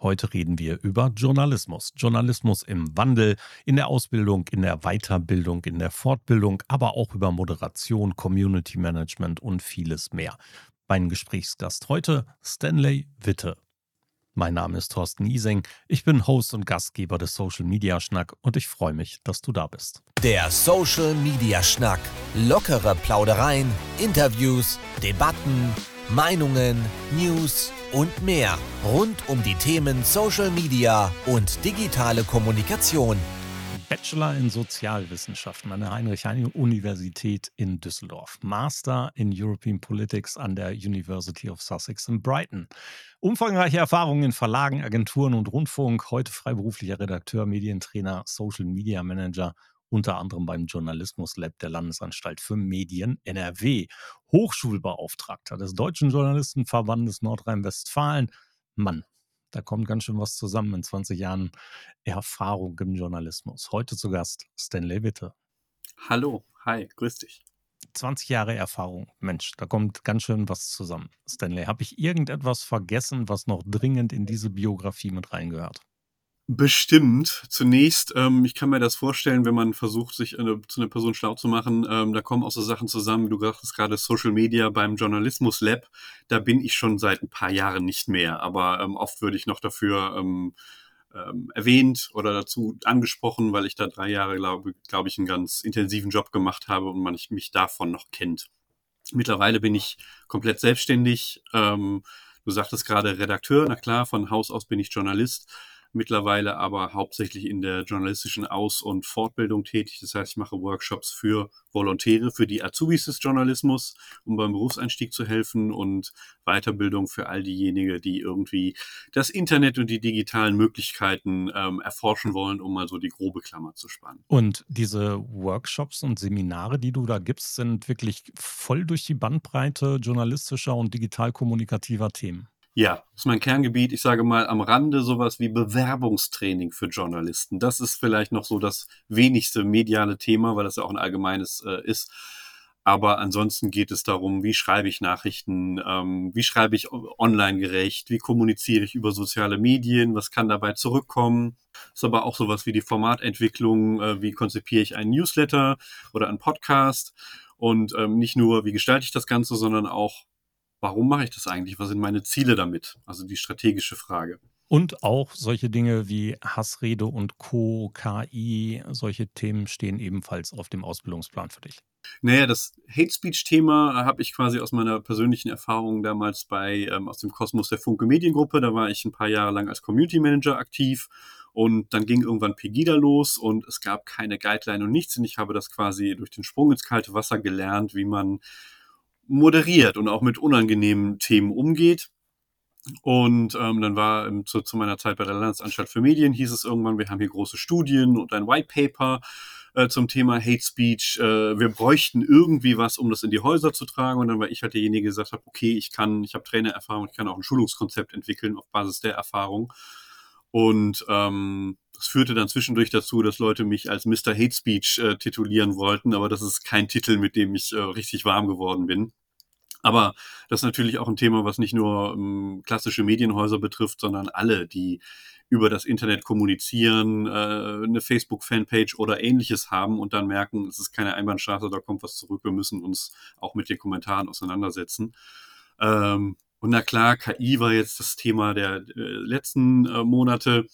Heute reden wir über Journalismus. Journalismus im Wandel, in der Ausbildung, in der Weiterbildung, in der Fortbildung, aber auch über Moderation, Community Management und vieles mehr. Mein Gesprächsgast heute Stanley Witte. Mein Name ist Thorsten Ising. Ich bin Host und Gastgeber des Social Media Schnack und ich freue mich, dass du da bist. Der Social Media Schnack. Lockere Plaudereien, Interviews, Debatten, Meinungen, News und mehr rund um die Themen Social Media und digitale Kommunikation. Bachelor in Sozialwissenschaften an der Heinrich-Heine-Universität in Düsseldorf. Master in European Politics an der University of Sussex in Brighton. Umfangreiche Erfahrungen in Verlagen, Agenturen und Rundfunk. Heute freiberuflicher Redakteur, Medientrainer, Social Media Manager unter anderem beim Journalismus Lab der Landesanstalt für Medien NRW, Hochschulbeauftragter des Deutschen Journalistenverbandes Nordrhein-Westfalen. Mann, da kommt ganz schön was zusammen in 20 Jahren Erfahrung im Journalismus. Heute zu Gast Stanley Witte. Hallo, hi, grüß dich. 20 Jahre Erfahrung. Mensch, da kommt ganz schön was zusammen. Stanley, habe ich irgendetwas vergessen, was noch dringend in diese Biografie mit reingehört? Bestimmt. Zunächst, ähm, ich kann mir das vorstellen, wenn man versucht, sich eine, zu einer Person schlau zu machen, ähm, da kommen auch so Sachen zusammen, wie du sagtest gerade Social Media beim Journalismus Lab, da bin ich schon seit ein paar Jahren nicht mehr, aber ähm, oft würde ich noch dafür ähm, ähm, erwähnt oder dazu angesprochen, weil ich da drei Jahre, glaube glaub ich, einen ganz intensiven Job gemacht habe und man mich davon noch kennt. Mittlerweile bin ich komplett selbstständig. Ähm, du sagtest gerade Redakteur, na klar, von Haus aus bin ich Journalist mittlerweile aber hauptsächlich in der journalistischen Aus- und Fortbildung tätig. Das heißt, ich mache Workshops für Volontäre, für die Azubis des Journalismus, um beim Berufseinstieg zu helfen und Weiterbildung für all diejenigen, die irgendwie das Internet und die digitalen Möglichkeiten ähm, erforschen wollen, um mal so die grobe Klammer zu spannen. Und diese Workshops und Seminare, die du da gibst, sind wirklich voll durch die Bandbreite journalistischer und digital kommunikativer Themen. Ja, ist mein Kerngebiet. Ich sage mal am Rande sowas wie Bewerbungstraining für Journalisten. Das ist vielleicht noch so das wenigste mediale Thema, weil das ja auch ein allgemeines äh, ist. Aber ansonsten geht es darum, wie schreibe ich Nachrichten, ähm, wie schreibe ich online gerecht, wie kommuniziere ich über soziale Medien, was kann dabei zurückkommen. Ist aber auch sowas wie die Formatentwicklung, äh, wie konzipiere ich einen Newsletter oder einen Podcast. Und ähm, nicht nur, wie gestalte ich das Ganze, sondern auch, warum mache ich das eigentlich? Was sind meine Ziele damit? Also die strategische Frage. Und auch solche Dinge wie Hassrede und Co., KI, solche Themen stehen ebenfalls auf dem Ausbildungsplan für dich. Naja, das Hate Speech-Thema habe ich quasi aus meiner persönlichen Erfahrung damals bei ähm, aus dem Kosmos der Funke Mediengruppe. Da war ich ein paar Jahre lang als Community Manager aktiv und dann ging irgendwann Pegida los und es gab keine Guideline und nichts. Und ich habe das quasi durch den Sprung ins kalte Wasser gelernt, wie man moderiert und auch mit unangenehmen Themen umgeht. Und ähm, dann war ähm, zu, zu, meiner Zeit bei der Landesanstalt für Medien, hieß es irgendwann, wir haben hier große Studien und ein White Paper äh, zum Thema Hate Speech. Äh, wir bräuchten irgendwie was, um das in die Häuser zu tragen. Und dann war ich halt derjenige, der gesagt hat, okay, ich kann, ich habe Trainererfahrung, ich kann auch ein Schulungskonzept entwickeln auf Basis der Erfahrung. Und ähm, das führte dann zwischendurch dazu, dass Leute mich als Mr. Hate Speech äh, titulieren wollten, aber das ist kein Titel, mit dem ich äh, richtig warm geworden bin. Aber das ist natürlich auch ein Thema, was nicht nur ähm, klassische Medienhäuser betrifft, sondern alle, die über das Internet kommunizieren, äh, eine Facebook-Fanpage oder ähnliches haben und dann merken, es ist keine Einbahnstraße, da kommt was zurück, wir müssen uns auch mit den Kommentaren auseinandersetzen. Ähm, und na klar, KI war jetzt das Thema der äh, letzten äh, Monate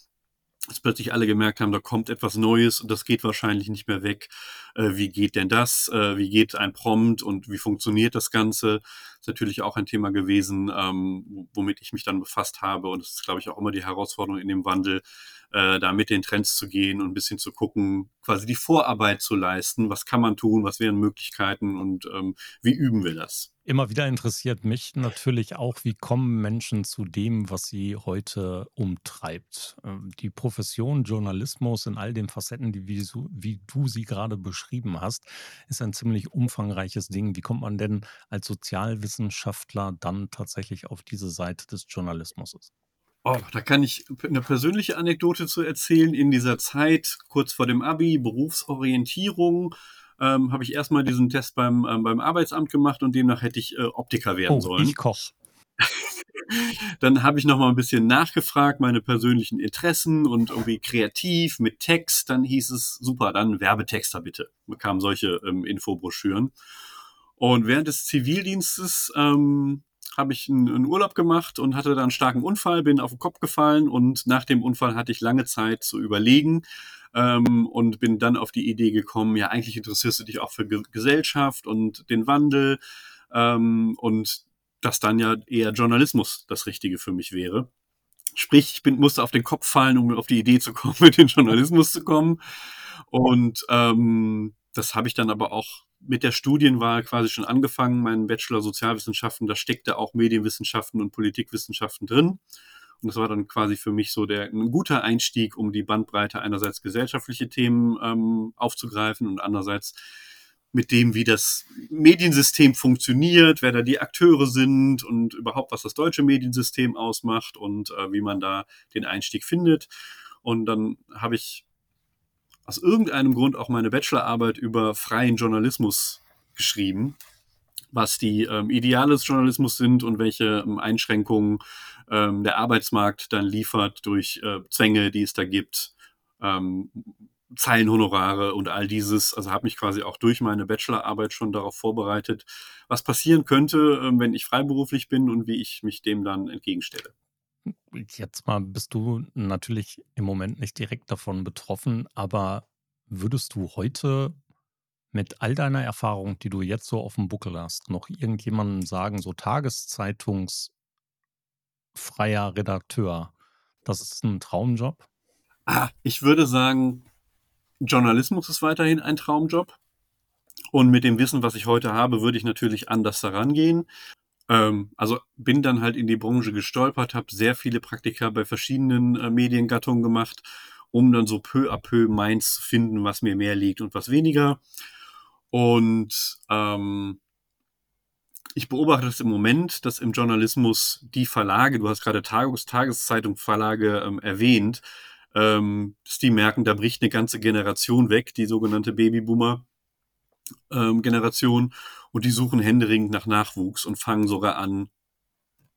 dass plötzlich alle gemerkt haben, da kommt etwas Neues und das geht wahrscheinlich nicht mehr weg. Äh, wie geht denn das? Äh, wie geht ein Prompt und wie funktioniert das Ganze? ist natürlich auch ein Thema gewesen, ähm, womit ich mich dann befasst habe. Und es ist, glaube ich, auch immer die Herausforderung in dem Wandel, äh, da mit den Trends zu gehen und ein bisschen zu gucken, quasi die Vorarbeit zu leisten. Was kann man tun? Was wären Möglichkeiten und ähm, wie üben wir das? Immer wieder interessiert mich natürlich auch, wie kommen Menschen zu dem, was sie heute umtreibt. Ähm, die Profession Journalismus in all den Facetten, die wie, wie du sie gerade beschrieben hast, ist ein ziemlich umfangreiches Ding. Wie kommt man denn als Sozialwissenschaftler dann tatsächlich auf diese Seite des Journalismus? Oh, da kann ich eine persönliche Anekdote zu erzählen. In dieser Zeit, kurz vor dem Abi, Berufsorientierung, ähm, habe ich erstmal diesen Test beim, ähm, beim Arbeitsamt gemacht und demnach hätte ich äh, Optiker werden oh, sollen. Ich koch. Dann habe ich noch mal ein bisschen nachgefragt, meine persönlichen Interessen und irgendwie kreativ mit Text. Dann hieß es, super, dann Werbetexter bitte. Bekamen solche ähm, Infobroschüren. Und während des Zivildienstes ähm, habe ich einen, Urlaub gemacht und hatte dann einen starken Unfall, bin auf den Kopf gefallen und nach dem Unfall hatte ich lange Zeit zu überlegen ähm, und bin dann auf die Idee gekommen, ja, eigentlich interessierst du dich auch für Ge Gesellschaft und den Wandel ähm, und dass dann ja eher Journalismus das Richtige für mich wäre. Sprich, ich bin, musste auf den Kopf fallen, um auf die Idee zu kommen, mit dem Journalismus zu kommen. Und ähm, das habe ich dann aber auch mit der Studienwahl quasi schon angefangen. Mein Bachelor Sozialwissenschaften, da steckte auch Medienwissenschaften und Politikwissenschaften drin. Und das war dann quasi für mich so der ein guter Einstieg, um die Bandbreite einerseits gesellschaftliche Themen ähm, aufzugreifen und andererseits mit dem, wie das Mediensystem funktioniert, wer da die Akteure sind und überhaupt, was das deutsche Mediensystem ausmacht und äh, wie man da den Einstieg findet. Und dann habe ich aus irgendeinem Grund auch meine Bachelorarbeit über freien Journalismus geschrieben, was die ähm, Ideale des Journalismus sind und welche ähm, Einschränkungen ähm, der Arbeitsmarkt dann liefert durch äh, Zwänge, die es da gibt, ähm, Zeilenhonorare und all dieses. Also habe mich quasi auch durch meine Bachelorarbeit schon darauf vorbereitet, was passieren könnte, ähm, wenn ich freiberuflich bin und wie ich mich dem dann entgegenstelle. Jetzt mal bist du natürlich im Moment nicht direkt davon betroffen, aber würdest du heute mit all deiner Erfahrung, die du jetzt so auf dem Buckel hast, noch irgendjemandem sagen, so tageszeitungsfreier Redakteur, das ist ein Traumjob? Ah, ich würde sagen, Journalismus ist weiterhin ein Traumjob. Und mit dem Wissen, was ich heute habe, würde ich natürlich anders daran gehen. Ähm, also bin dann halt in die Branche gestolpert, habe sehr viele Praktika bei verschiedenen äh, Mediengattungen gemacht, um dann so peu à peu meins zu finden, was mir mehr liegt und was weniger. Und ähm, ich beobachte es im Moment, dass im Journalismus die Verlage, du hast gerade Tages Tageszeitung Verlage ähm, erwähnt, ähm, dass die merken, da bricht eine ganze Generation weg, die sogenannte Babyboomer-Generation, ähm, und die suchen händeringend nach Nachwuchs und fangen sogar an,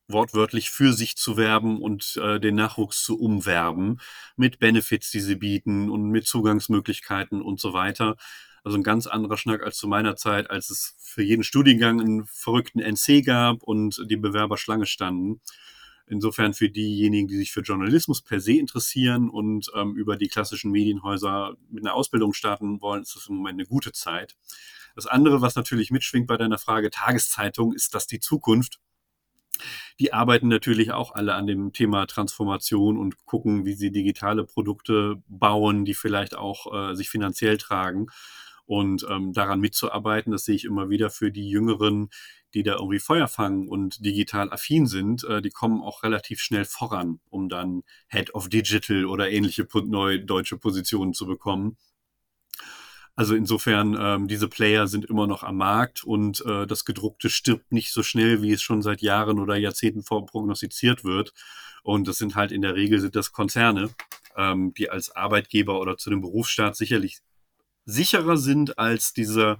wortwörtlich für sich zu werben und äh, den Nachwuchs zu umwerben mit Benefits, die sie bieten und mit Zugangsmöglichkeiten und so weiter. Also ein ganz anderer Schnack als zu meiner Zeit, als es für jeden Studiengang einen verrückten NC gab und die Bewerber Schlange standen. Insofern für diejenigen, die sich für Journalismus per se interessieren und ähm, über die klassischen Medienhäuser mit einer Ausbildung starten wollen, ist das im Moment eine gute Zeit. Das andere, was natürlich mitschwingt bei deiner Frage Tageszeitung, ist, dass die Zukunft die arbeiten natürlich auch alle an dem Thema Transformation und gucken, wie sie digitale Produkte bauen, die vielleicht auch äh, sich finanziell tragen. Und ähm, daran mitzuarbeiten, das sehe ich immer wieder für die Jüngeren, die da irgendwie Feuer fangen und digital affin sind, äh, die kommen auch relativ schnell voran, um dann Head of Digital oder ähnliche neue deutsche Positionen zu bekommen. Also insofern, ähm, diese Player sind immer noch am Markt und äh, das Gedruckte stirbt nicht so schnell, wie es schon seit Jahren oder Jahrzehnten prognostiziert wird. Und das sind halt in der Regel sind das Konzerne, ähm, die als Arbeitgeber oder zu dem Berufsstaat sicherlich sicherer sind als dieser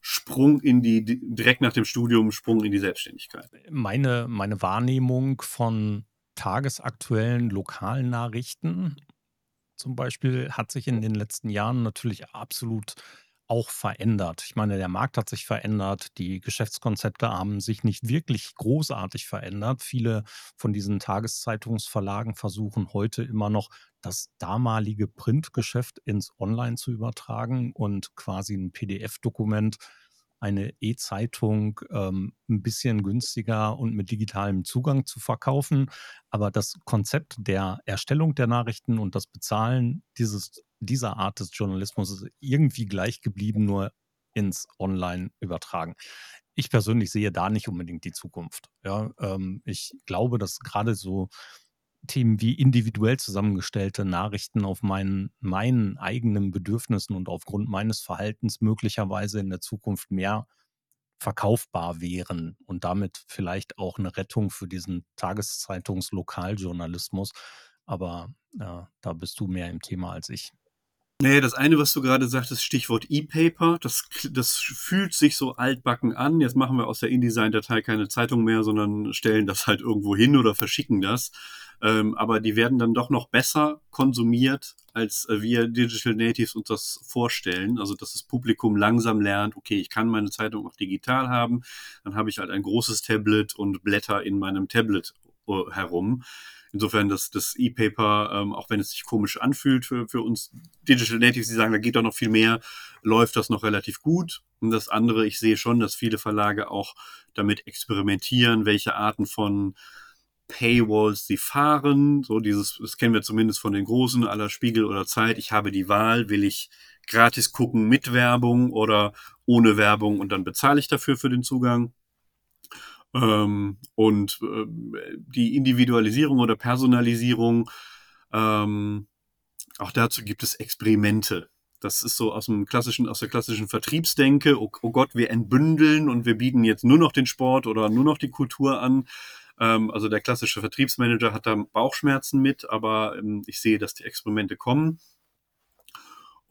Sprung in die, direkt nach dem Studium, Sprung in die Selbstständigkeit? Meine, meine Wahrnehmung von tagesaktuellen lokalen Nachrichten zum Beispiel hat sich in den letzten Jahren natürlich absolut auch verändert. Ich meine, der Markt hat sich verändert, die Geschäftskonzepte haben sich nicht wirklich großartig verändert. Viele von diesen Tageszeitungsverlagen versuchen heute immer noch das damalige Printgeschäft ins Online zu übertragen und quasi ein PDF-Dokument eine E-Zeitung ähm, ein bisschen günstiger und mit digitalem Zugang zu verkaufen. Aber das Konzept der Erstellung der Nachrichten und das Bezahlen dieses, dieser Art des Journalismus ist irgendwie gleich geblieben, nur ins Online übertragen. Ich persönlich sehe da nicht unbedingt die Zukunft. Ja, ähm, ich glaube, dass gerade so Themen wie individuell zusammengestellte Nachrichten auf meinen, meinen eigenen Bedürfnissen und aufgrund meines Verhaltens möglicherweise in der Zukunft mehr verkaufbar wären und damit vielleicht auch eine Rettung für diesen Tageszeitungs-Lokaljournalismus. Aber äh, da bist du mehr im Thema als ich. Nee, das eine, was du gerade sagtest, Stichwort E-Paper, das, das fühlt sich so altbacken an. Jetzt machen wir aus der InDesign-Datei keine Zeitung mehr, sondern stellen das halt irgendwo hin oder verschicken das. Ähm, aber die werden dann doch noch besser konsumiert, als äh, wir Digital Natives uns das vorstellen. Also, dass das Publikum langsam lernt, okay, ich kann meine Zeitung auch digital haben, dann habe ich halt ein großes Tablet und Blätter in meinem Tablet uh, herum. Insofern das, das E-Paper, ähm, auch wenn es sich komisch anfühlt für, für uns Digital Natives, die sagen, da geht doch noch viel mehr, läuft das noch relativ gut. Und das andere, ich sehe schon, dass viele Verlage auch damit experimentieren, welche Arten von Paywalls sie fahren. So dieses, das kennen wir zumindest von den großen aller Spiegel oder Zeit. Ich habe die Wahl, will ich gratis gucken mit Werbung oder ohne Werbung und dann bezahle ich dafür für den Zugang. Ähm, und äh, die Individualisierung oder Personalisierung, ähm, auch dazu gibt es Experimente. Das ist so aus dem klassischen, aus der klassischen Vertriebsdenke. Oh, oh, Gott, wir entbündeln und wir bieten jetzt nur noch den Sport oder nur noch die Kultur an. Ähm, also der klassische Vertriebsmanager hat da Bauchschmerzen mit, aber ähm, ich sehe, dass die Experimente kommen.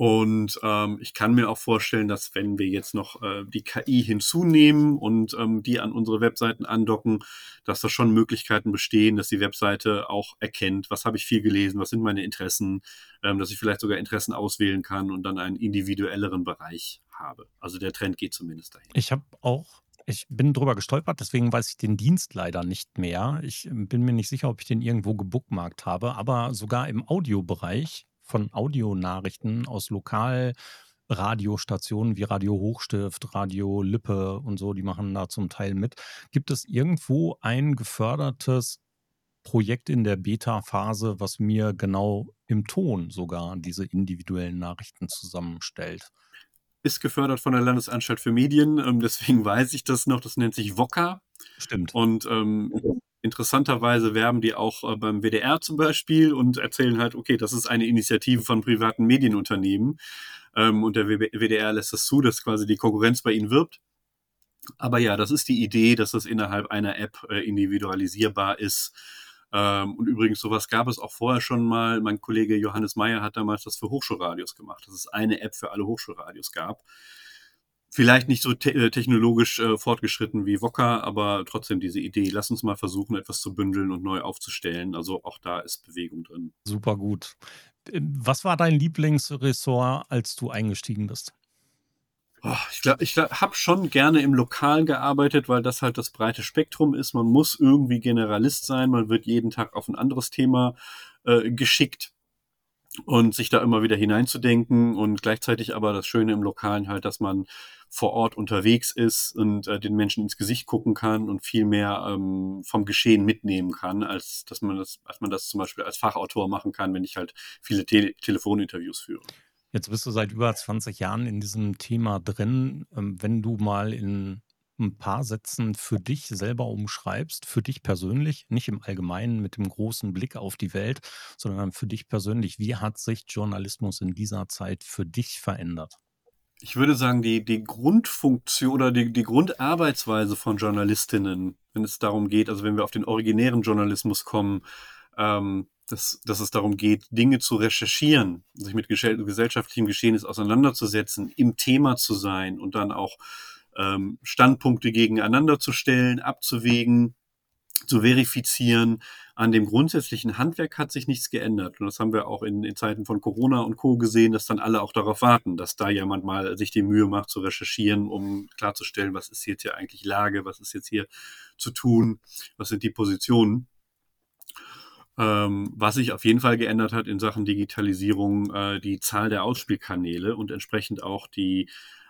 Und ähm, ich kann mir auch vorstellen, dass wenn wir jetzt noch äh, die KI hinzunehmen und ähm, die an unsere Webseiten andocken, dass da schon Möglichkeiten bestehen, dass die Webseite auch erkennt, was habe ich viel gelesen, was sind meine Interessen, ähm, dass ich vielleicht sogar Interessen auswählen kann und dann einen individuelleren Bereich habe. Also der Trend geht zumindest dahin. Ich habe auch ich bin drüber gestolpert, deswegen weiß ich den Dienst leider nicht mehr. Ich ähm, bin mir nicht sicher, ob ich den irgendwo gebookmarkt habe, aber sogar im Audiobereich von Audionachrichten aus Lokalradiostationen wie Radio Hochstift, Radio Lippe und so, die machen da zum Teil mit. Gibt es irgendwo ein gefördertes Projekt in der Beta-Phase, was mir genau im Ton sogar diese individuellen Nachrichten zusammenstellt? Ist gefördert von der Landesanstalt für Medien, ähm, deswegen weiß ich das noch. Das nennt sich VOCA. Stimmt. Und ähm, interessanterweise werben die auch äh, beim WDR zum Beispiel und erzählen halt, okay, das ist eine Initiative von privaten Medienunternehmen. Ähm, und der WDR lässt das zu, dass quasi die Konkurrenz bei ihnen wirbt. Aber ja, das ist die Idee, dass das innerhalb einer App äh, individualisierbar ist. Ähm, und übrigens, sowas gab es auch vorher schon mal. Mein Kollege Johannes Meyer hat damals das für Hochschulradios gemacht, dass es eine App für alle Hochschulradios gab vielleicht nicht so te äh, technologisch äh, fortgeschritten wie Wokka, aber trotzdem diese Idee, lass uns mal versuchen, etwas zu bündeln und neu aufzustellen. Also auch da ist Bewegung drin. Super gut. Ähm, was war dein Lieblingsressort, als du eingestiegen bist? Oh, ich glaube, ich glaub, habe schon gerne im Lokal gearbeitet, weil das halt das breite Spektrum ist. Man muss irgendwie Generalist sein, man wird jeden Tag auf ein anderes Thema äh, geschickt und sich da immer wieder hineinzudenken und gleichzeitig aber das Schöne im Lokalen halt, dass man vor Ort unterwegs ist und äh, den Menschen ins Gesicht gucken kann und viel mehr ähm, vom Geschehen mitnehmen kann, als dass man das, als man das zum Beispiel als Fachautor machen kann, wenn ich halt viele Te Telefoninterviews führe. Jetzt bist du seit über 20 Jahren in diesem Thema drin. Ähm, wenn du mal in ein paar Sätzen für dich selber umschreibst, für dich persönlich, nicht im Allgemeinen mit dem großen Blick auf die Welt, sondern für dich persönlich, wie hat sich Journalismus in dieser Zeit für dich verändert? Ich würde sagen, die, die Grundfunktion oder die, die Grundarbeitsweise von Journalistinnen, wenn es darum geht, also wenn wir auf den originären Journalismus kommen, ähm, dass, dass es darum geht, Dinge zu recherchieren, sich mit gesellschaftlichem Geschehnis auseinanderzusetzen, im Thema zu sein und dann auch ähm, Standpunkte gegeneinander zu stellen, abzuwägen, zu verifizieren. An dem grundsätzlichen Handwerk hat sich nichts geändert. Und das haben wir auch in, in, Zeiten von Corona und Co. gesehen, dass dann alle auch darauf warten, dass da jemand mal sich die Mühe macht zu recherchieren, um klarzustellen, was ist jetzt hier eigentlich Lage, was ist jetzt hier zu tun, was sind die Positionen. Ähm, was sich auf jeden Fall geändert hat in Sachen Digitalisierung, äh, die Zahl der Ausspielkanäle und entsprechend auch die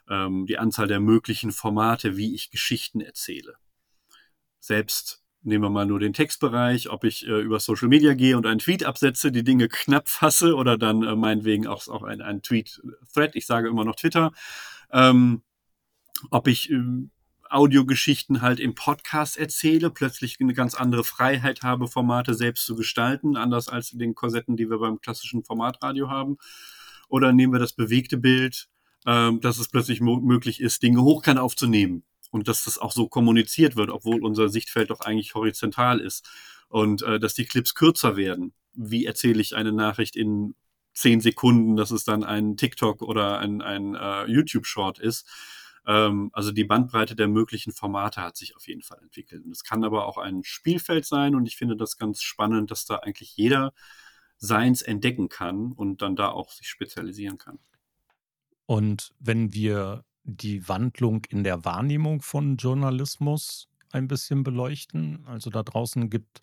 ähm, die Anzahl der möglichen Formate, wie ich Geschichten erzähle. Selbst nehmen wir mal nur den Textbereich, ob ich äh, über Social Media gehe und einen Tweet absetze, die Dinge knapp fasse oder dann äh, meinetwegen auch, auch ein, ein Tweet-Thread, ich sage immer noch Twitter, ähm, ob ich äh, Audiogeschichten halt im Podcast erzähle, plötzlich eine ganz andere Freiheit habe, Formate selbst zu gestalten, anders als in den Korsetten, die wir beim klassischen Formatradio haben. Oder nehmen wir das bewegte Bild, ähm, dass es plötzlich möglich ist, Dinge hochkant aufzunehmen und dass das auch so kommuniziert wird, obwohl unser Sichtfeld doch eigentlich horizontal ist und äh, dass die Clips kürzer werden. Wie erzähle ich eine Nachricht in zehn Sekunden, dass es dann ein TikTok oder ein, ein uh, YouTube-Short ist. Ähm, also die Bandbreite der möglichen Formate hat sich auf jeden Fall entwickelt. Es kann aber auch ein Spielfeld sein und ich finde das ganz spannend, dass da eigentlich jeder seins entdecken kann und dann da auch sich spezialisieren kann. Und wenn wir die Wandlung in der Wahrnehmung von Journalismus ein bisschen beleuchten, also da draußen gibt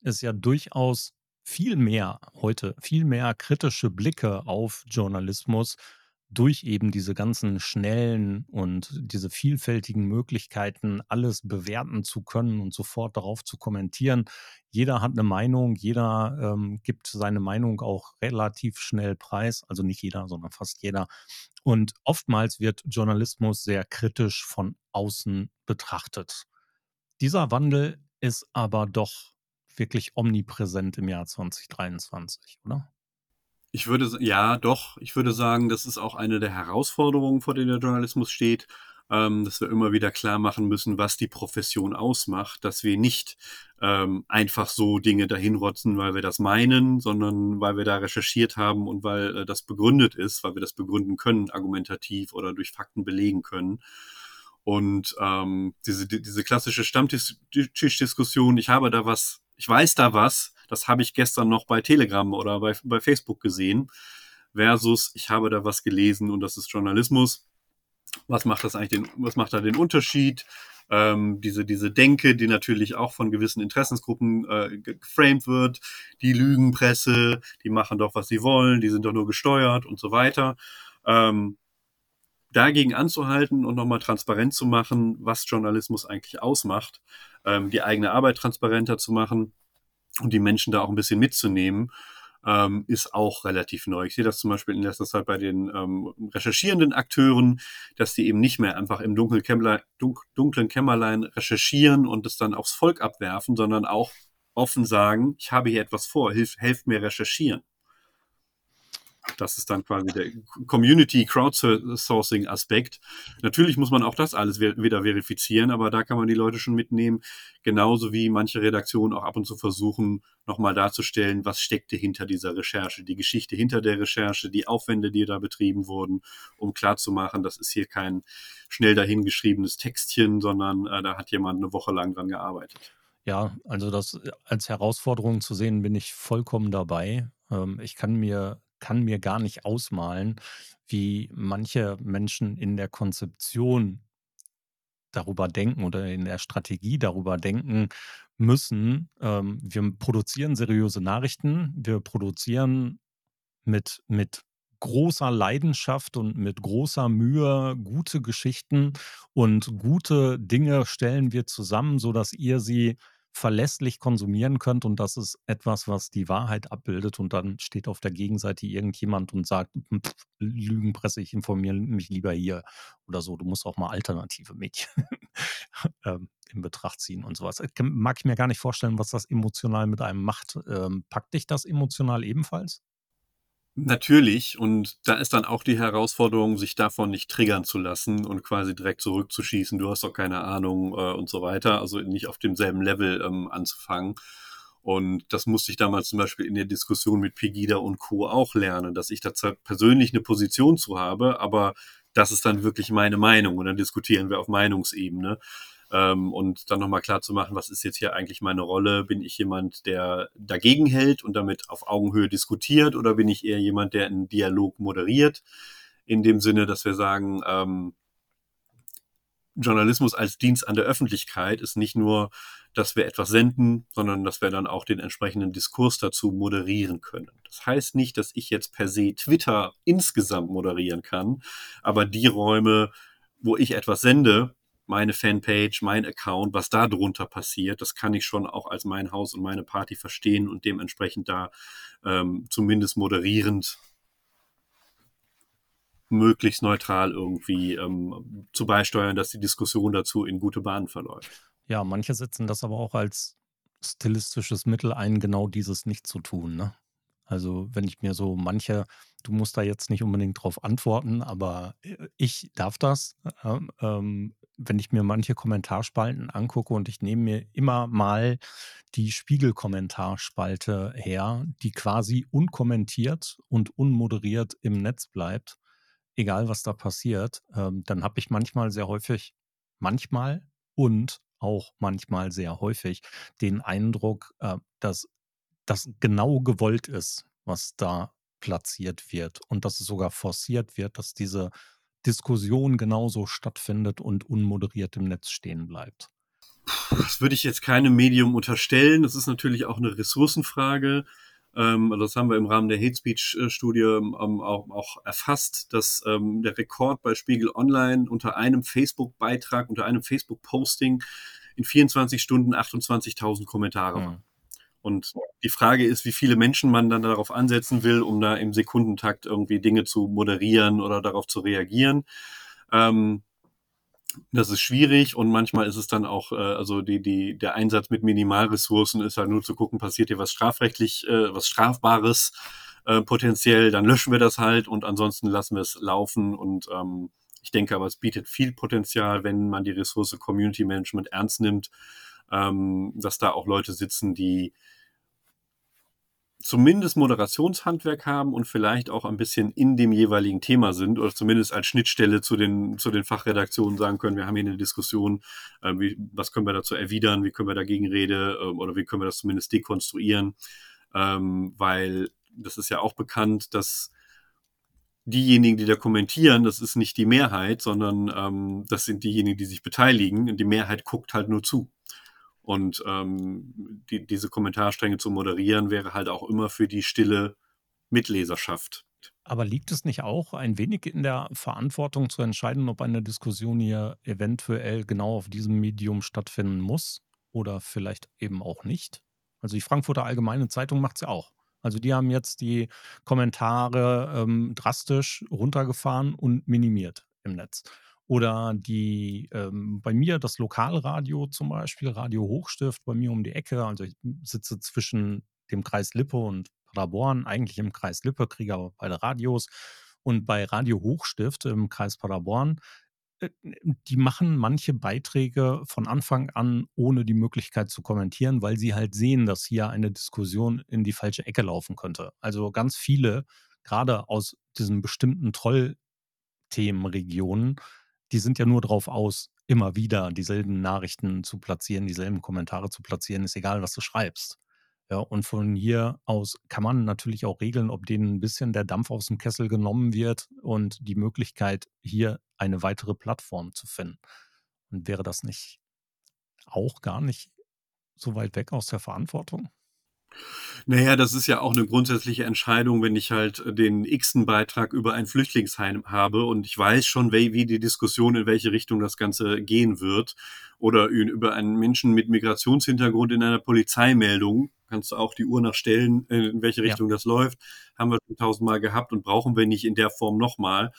es ja durchaus viel mehr heute, viel mehr kritische Blicke auf Journalismus durch eben diese ganzen schnellen und diese vielfältigen Möglichkeiten, alles bewerten zu können und sofort darauf zu kommentieren. Jeder hat eine Meinung, jeder ähm, gibt seine Meinung auch relativ schnell preis, also nicht jeder, sondern fast jeder. Und oftmals wird Journalismus sehr kritisch von außen betrachtet. Dieser Wandel ist aber doch wirklich omnipräsent im Jahr 2023, oder? Ich würde, ja, doch. Ich würde sagen, das ist auch eine der Herausforderungen, vor denen der Journalismus steht, ähm, dass wir immer wieder klar machen müssen, was die Profession ausmacht, dass wir nicht ähm, einfach so Dinge dahinrotzen, weil wir das meinen, sondern weil wir da recherchiert haben und weil äh, das begründet ist, weil wir das begründen können, argumentativ oder durch Fakten belegen können. Und ähm, diese, diese klassische Stammtischdiskussion, ich habe da was, ich weiß da was, das habe ich gestern noch bei Telegram oder bei, bei Facebook gesehen, versus ich habe da was gelesen und das ist Journalismus. Was macht das eigentlich den, was macht da den Unterschied? Ähm, diese, diese Denke, die natürlich auch von gewissen Interessensgruppen äh, geframed wird, die Lügenpresse, die machen doch, was sie wollen, die sind doch nur gesteuert und so weiter. Ähm, dagegen anzuhalten und nochmal transparent zu machen, was Journalismus eigentlich ausmacht, ähm, die eigene Arbeit transparenter zu machen und die Menschen da auch ein bisschen mitzunehmen, ähm, ist auch relativ neu. Ich sehe das zum Beispiel in letzter Zeit bei den ähm, recherchierenden Akteuren, dass die eben nicht mehr einfach im dunklen, Kämmerlein, recherchieren und es dann aufs Volk abwerfen, sondern auch offen sagen, ich habe hier etwas vor, hilf, helft mir recherchieren. Das ist dann quasi der Community Crowdsourcing Aspekt. Natürlich muss man auch das alles wieder verifizieren, aber da kann man die Leute schon mitnehmen. Genauso wie manche Redaktionen auch ab und zu versuchen, nochmal darzustellen, was steckte hinter dieser Recherche, die Geschichte hinter der Recherche, die Aufwände, die da betrieben wurden, um klarzumachen, das ist hier kein schnell dahingeschriebenes Textchen, sondern äh, da hat jemand eine Woche lang dran gearbeitet. Ja, also das als Herausforderung zu sehen, bin ich vollkommen dabei. Ähm, ich kann mir kann mir gar nicht ausmalen, wie manche Menschen in der Konzeption darüber denken oder in der Strategie darüber denken müssen. Ähm, wir produzieren seriöse Nachrichten, wir produzieren mit, mit großer Leidenschaft und mit großer Mühe gute Geschichten und gute Dinge stellen wir zusammen, sodass ihr sie verlässlich konsumieren könnt und das ist etwas, was die Wahrheit abbildet und dann steht auf der Gegenseite irgendjemand und sagt, hm, pff, Lügenpresse, ich informiere mich lieber hier oder so. Du musst auch mal alternative Medien ähm, in Betracht ziehen und sowas. Mag ich mir gar nicht vorstellen, was das emotional mit einem macht. Ähm, packt dich das emotional ebenfalls? Natürlich, und da ist dann auch die Herausforderung, sich davon nicht triggern zu lassen und quasi direkt zurückzuschießen, du hast doch keine Ahnung äh, und so weiter, also nicht auf demselben Level ähm, anzufangen. Und das musste ich damals zum Beispiel in der Diskussion mit Pegida und Co. auch lernen, dass ich da persönlich eine Position zu habe, aber das ist dann wirklich meine Meinung und dann diskutieren wir auf Meinungsebene ähm, und dann nochmal klar zu machen, was ist jetzt hier eigentlich meine Rolle? Bin ich jemand, der dagegen hält und damit auf Augenhöhe diskutiert oder bin ich eher jemand, der einen Dialog moderiert? In dem Sinne, dass wir sagen, ähm, Journalismus als Dienst an der Öffentlichkeit ist nicht nur, dass wir etwas senden, sondern dass wir dann auch den entsprechenden Diskurs dazu moderieren können. Das heißt nicht, dass ich jetzt per se Twitter insgesamt moderieren kann, aber die Räume, wo ich etwas sende, meine Fanpage, mein Account, was da drunter passiert, das kann ich schon auch als mein Haus und meine Party verstehen und dementsprechend da ähm, zumindest moderierend möglichst neutral irgendwie ähm, zu beisteuern, dass die Diskussion dazu in gute Bahnen verläuft. Ja, manche setzen das aber auch als stilistisches Mittel ein, genau dieses nicht zu tun. Ne? Also wenn ich mir so manche, du musst da jetzt nicht unbedingt drauf antworten, aber äh, ich darf das. Ähm, ähm wenn ich mir manche Kommentarspalten angucke und ich nehme mir immer mal die Spiegel-Kommentarspalte her, die quasi unkommentiert und unmoderiert im Netz bleibt, egal was da passiert, ähm, dann habe ich manchmal sehr häufig, manchmal und auch manchmal sehr häufig den Eindruck, äh, dass das genau gewollt ist, was da platziert wird und dass es sogar forciert wird, dass diese Diskussion genauso stattfindet und unmoderiert im Netz stehen bleibt. Das würde ich jetzt keinem Medium unterstellen. Das ist natürlich auch eine Ressourcenfrage. Ähm, das haben wir im Rahmen der Hate Speech-Studie ähm, auch, erfasst, dass ähm, der Rekord bei Spiegel Online unter einem Facebook-Beitrag, unter einem Facebook-Posting in 24 Stunden 28.000 Kommentare waren. Und die Frage ist, wie viele Menschen man dann darauf ansetzen will, um da im Sekundentakt irgendwie Dinge zu moderieren oder darauf zu reagieren. Ähm, das ist schwierig und manchmal ist es dann auch, äh, also die, die, der Einsatz mit Minimalressourcen ist halt nur zu gucken, passiert hier was strafrechtlich, äh, was Strafbares äh, potenziell, dann löschen wir das halt und ansonsten lassen wir es laufen und ähm, ich denke aber, es bietet viel Potenzial, wenn man die Ressource Community Management ernst nimmt, ähm, dass da auch Leute sitzen, die zumindest Moderationshandwerk haben und vielleicht auch ein bisschen in dem jeweiligen Thema sind oder zumindest als Schnittstelle zu den, zu den Fachredaktionen sagen können, wir haben hier eine Diskussion, äh, wie, was können wir dazu erwidern, wie können wir dagegen reden äh, oder wie können wir das zumindest dekonstruieren, ähm, weil das ist ja auch bekannt, dass diejenigen, die da kommentieren, das ist nicht die Mehrheit, sondern ähm, das sind diejenigen, die sich beteiligen und die Mehrheit guckt halt nur zu. Und ähm, die, diese Kommentarstränge zu moderieren, wäre halt auch immer für die stille Mitleserschaft. Aber liegt es nicht auch ein wenig in der Verantwortung zu entscheiden, ob eine Diskussion hier eventuell genau auf diesem Medium stattfinden muss oder vielleicht eben auch nicht? Also die Frankfurter Allgemeine Zeitung macht es ja auch. Also die haben jetzt die Kommentare ähm, drastisch runtergefahren und minimiert im Netz. Oder die ähm, bei mir das Lokalradio zum Beispiel, Radio Hochstift, bei mir um die Ecke. Also ich sitze zwischen dem Kreis Lippe und Paderborn, eigentlich im Kreis Lippe, kriege aber beide Radios. Und bei Radio Hochstift im Kreis Paderborn, äh, die machen manche Beiträge von Anfang an ohne die Möglichkeit zu kommentieren, weil sie halt sehen, dass hier eine Diskussion in die falsche Ecke laufen könnte. Also ganz viele, gerade aus diesen bestimmten Troll-Themenregionen, die sind ja nur darauf aus, immer wieder dieselben Nachrichten zu platzieren, dieselben Kommentare zu platzieren, ist egal, was du schreibst. Ja, und von hier aus kann man natürlich auch regeln, ob denen ein bisschen der Dampf aus dem Kessel genommen wird und die Möglichkeit, hier eine weitere Plattform zu finden. Und wäre das nicht auch gar nicht so weit weg aus der Verantwortung? Naja, das ist ja auch eine grundsätzliche Entscheidung, wenn ich halt äh, den x-ten Beitrag über ein Flüchtlingsheim habe und ich weiß schon, wie die Diskussion, in welche Richtung das Ganze gehen wird. Oder über einen Menschen mit Migrationshintergrund in einer Polizeimeldung, kannst du auch die Uhr nachstellen, äh, in welche Richtung ja. das läuft. Haben wir schon tausendmal gehabt und brauchen wir nicht in der Form nochmal.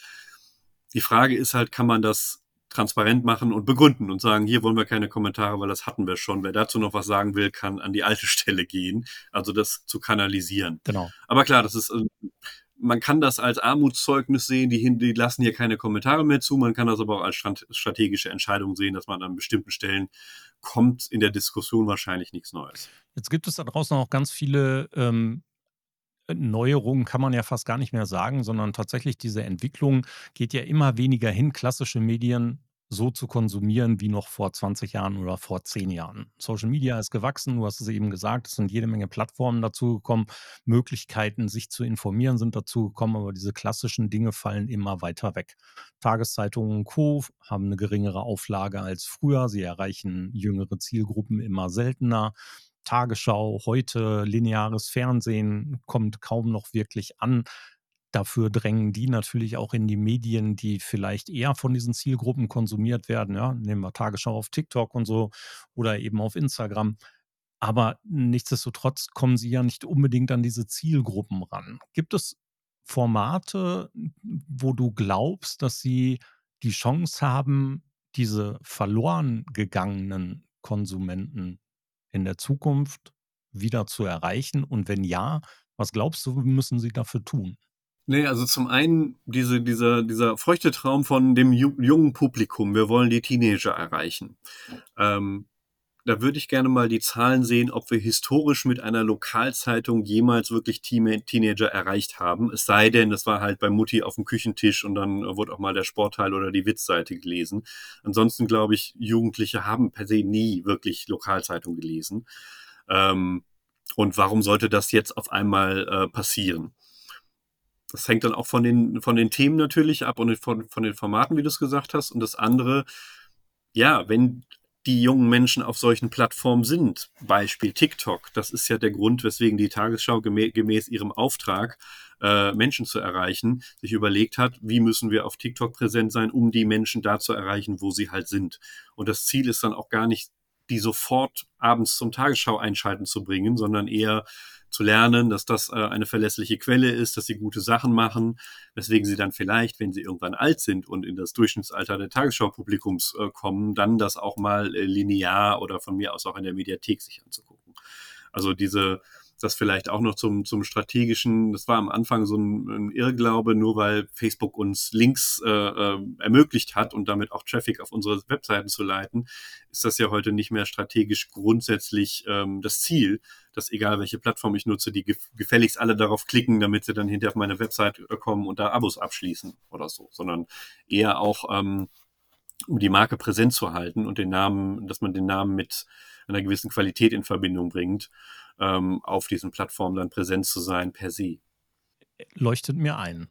Die Frage ist halt, kann man das transparent machen und begründen und sagen, hier wollen wir keine Kommentare, weil das hatten wir schon. Wer dazu noch was sagen will, kann an die alte Stelle gehen. Also das zu kanalisieren. Genau. Aber klar, das ist, äh, man kann das als Armutszeugnis sehen, die, die lassen hier keine Kommentare mehr zu. Man kann das aber auch als strategische Entscheidung sehen, dass man an bestimmten Stellen kommt in der Diskussion wahrscheinlich nichts Neues. Jetzt gibt es da draußen auch ganz viele ähm, Neuerungen kann man ja fast gar nicht mehr sagen, sondern tatsächlich diese Entwicklung geht ja immer weniger hin, klassische Medien so zu konsumieren wie noch vor 20 Jahren oder vor 10 Jahren. Social Media ist gewachsen, du hast es eben gesagt, es sind jede Menge Plattformen dazugekommen, Möglichkeiten, sich zu informieren, sind dazugekommen, aber diese klassischen Dinge fallen immer weiter weg. Tageszeitungen und Co. haben eine geringere Auflage als früher, sie erreichen jüngere Zielgruppen immer seltener. Tagesschau, heute lineares Fernsehen kommt kaum noch wirklich an. Dafür drängen die natürlich auch in die Medien, die vielleicht eher von diesen Zielgruppen konsumiert werden. Ja, nehmen wir Tagesschau auf TikTok und so oder eben auf Instagram. Aber nichtsdestotrotz kommen sie ja nicht unbedingt an diese Zielgruppen ran. Gibt es Formate, wo du glaubst, dass sie die Chance haben, diese verloren gegangenen Konsumenten in der Zukunft wieder zu erreichen? Und wenn ja, was glaubst du, müssen sie dafür tun? Nee, also zum einen diese, dieser, dieser feuchte Traum von dem jungen Publikum. Wir wollen die Teenager erreichen. Ähm, da würde ich gerne mal die Zahlen sehen, ob wir historisch mit einer Lokalzeitung jemals wirklich Teenager erreicht haben. Es sei denn, das war halt bei Mutti auf dem Küchentisch und dann wurde auch mal der Sportteil oder die Witzseite gelesen. Ansonsten glaube ich, Jugendliche haben per se nie wirklich Lokalzeitung gelesen. Ähm, und warum sollte das jetzt auf einmal äh, passieren? Das hängt dann auch von den, von den Themen natürlich ab und von, von den Formaten, wie du es gesagt hast. Und das andere, ja, wenn die jungen Menschen auf solchen Plattformen sind, Beispiel TikTok, das ist ja der Grund, weswegen die Tagesschau gemä gemäß ihrem Auftrag, äh, Menschen zu erreichen, sich überlegt hat, wie müssen wir auf TikTok präsent sein, um die Menschen da zu erreichen, wo sie halt sind. Und das Ziel ist dann auch gar nicht, die sofort abends zum Tagesschau einschalten zu bringen, sondern eher zu lernen, dass das äh, eine verlässliche Quelle ist, dass sie gute Sachen machen, weswegen sie dann vielleicht, wenn sie irgendwann alt sind und in das Durchschnittsalter der Tagesschau-Publikums äh, kommen, dann das auch mal äh, linear oder von mir aus auch in der Mediathek sich anzugucken. Also diese das vielleicht auch noch zum, zum strategischen, das war am Anfang so ein, ein Irrglaube, nur weil Facebook uns Links äh, äh, ermöglicht hat und damit auch Traffic auf unsere Webseiten zu leiten, ist das ja heute nicht mehr strategisch grundsätzlich ähm, das Ziel, dass egal welche Plattform ich nutze, die gefälligst alle darauf klicken, damit sie dann hinterher auf meine Website äh, kommen und da Abos abschließen oder so, sondern eher auch ähm, um die Marke präsent zu halten und den Namen, dass man den Namen mit einer gewissen Qualität in Verbindung bringt ähm, auf diesen Plattformen dann präsent zu sein per se. Leuchtet mir ein.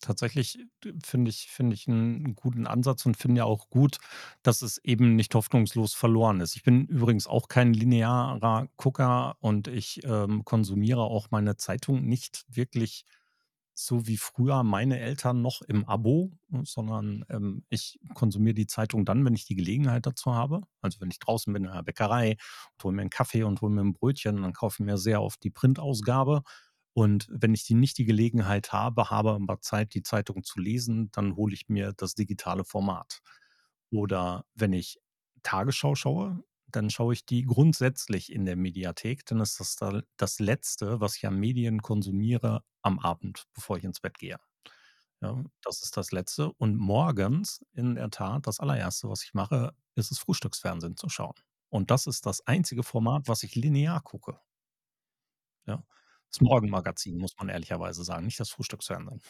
Tatsächlich äh, finde ich, finde ich einen guten Ansatz und finde ja auch gut, dass es eben nicht hoffnungslos verloren ist. Ich bin übrigens auch kein linearer Gucker und ich ähm, konsumiere auch meine Zeitung nicht wirklich so wie früher meine Eltern noch im Abo, sondern ähm, ich konsumiere die Zeitung dann, wenn ich die Gelegenheit dazu habe. Also wenn ich draußen bin in einer Bäckerei und hole mir einen Kaffee und hole mir ein Brötchen, dann kaufe ich mir sehr oft die Printausgabe. Und wenn ich die nicht die Gelegenheit habe, habe aber Zeit, die Zeitung zu lesen, dann hole ich mir das digitale Format. Oder wenn ich Tagesschau schaue, dann schaue ich die grundsätzlich in der Mediathek, denn es ist das, das Letzte, was ich an Medien konsumiere am Abend, bevor ich ins Bett gehe. Ja, das ist das Letzte. Und morgens, in der Tat, das allererste, was ich mache, ist es Frühstücksfernsehen zu schauen. Und das ist das einzige Format, was ich linear gucke. Ja. Das Morgenmagazin, muss man ehrlicherweise sagen, nicht das Frühstücksfernsehen.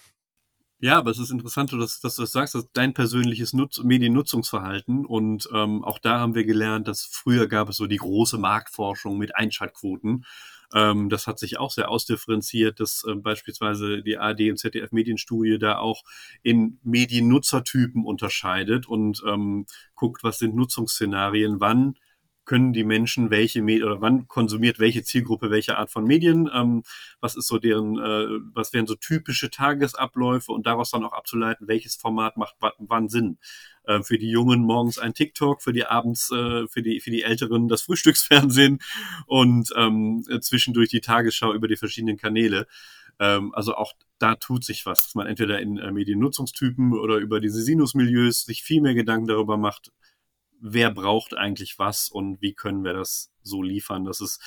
Ja, aber es ist interessant, dass, dass du das sagst, dass dein persönliches Nutz Mediennutzungsverhalten und ähm, auch da haben wir gelernt, dass früher gab es so die große Marktforschung mit Einschaltquoten. Ähm, das hat sich auch sehr ausdifferenziert, dass äh, beispielsweise die AD und ZDF Medienstudie da auch in Mediennutzertypen unterscheidet und ähm, guckt, was sind Nutzungsszenarien, wann können die Menschen welche Medien oder wann konsumiert welche Zielgruppe welche Art von Medien, ähm, was ist so deren, äh, was wären so typische Tagesabläufe und daraus dann auch abzuleiten, welches Format macht wann Sinn. Äh, für die Jungen morgens ein TikTok, für die abends, äh, für die, für die Älteren das Frühstücksfernsehen und ähm, zwischendurch die Tagesschau über die verschiedenen Kanäle. Ähm, also auch da tut sich was, dass man entweder in äh, Mediennutzungstypen oder über diese Sinusmilieus sich viel mehr Gedanken darüber macht, wer braucht eigentlich was und wie können wir das so liefern, dass es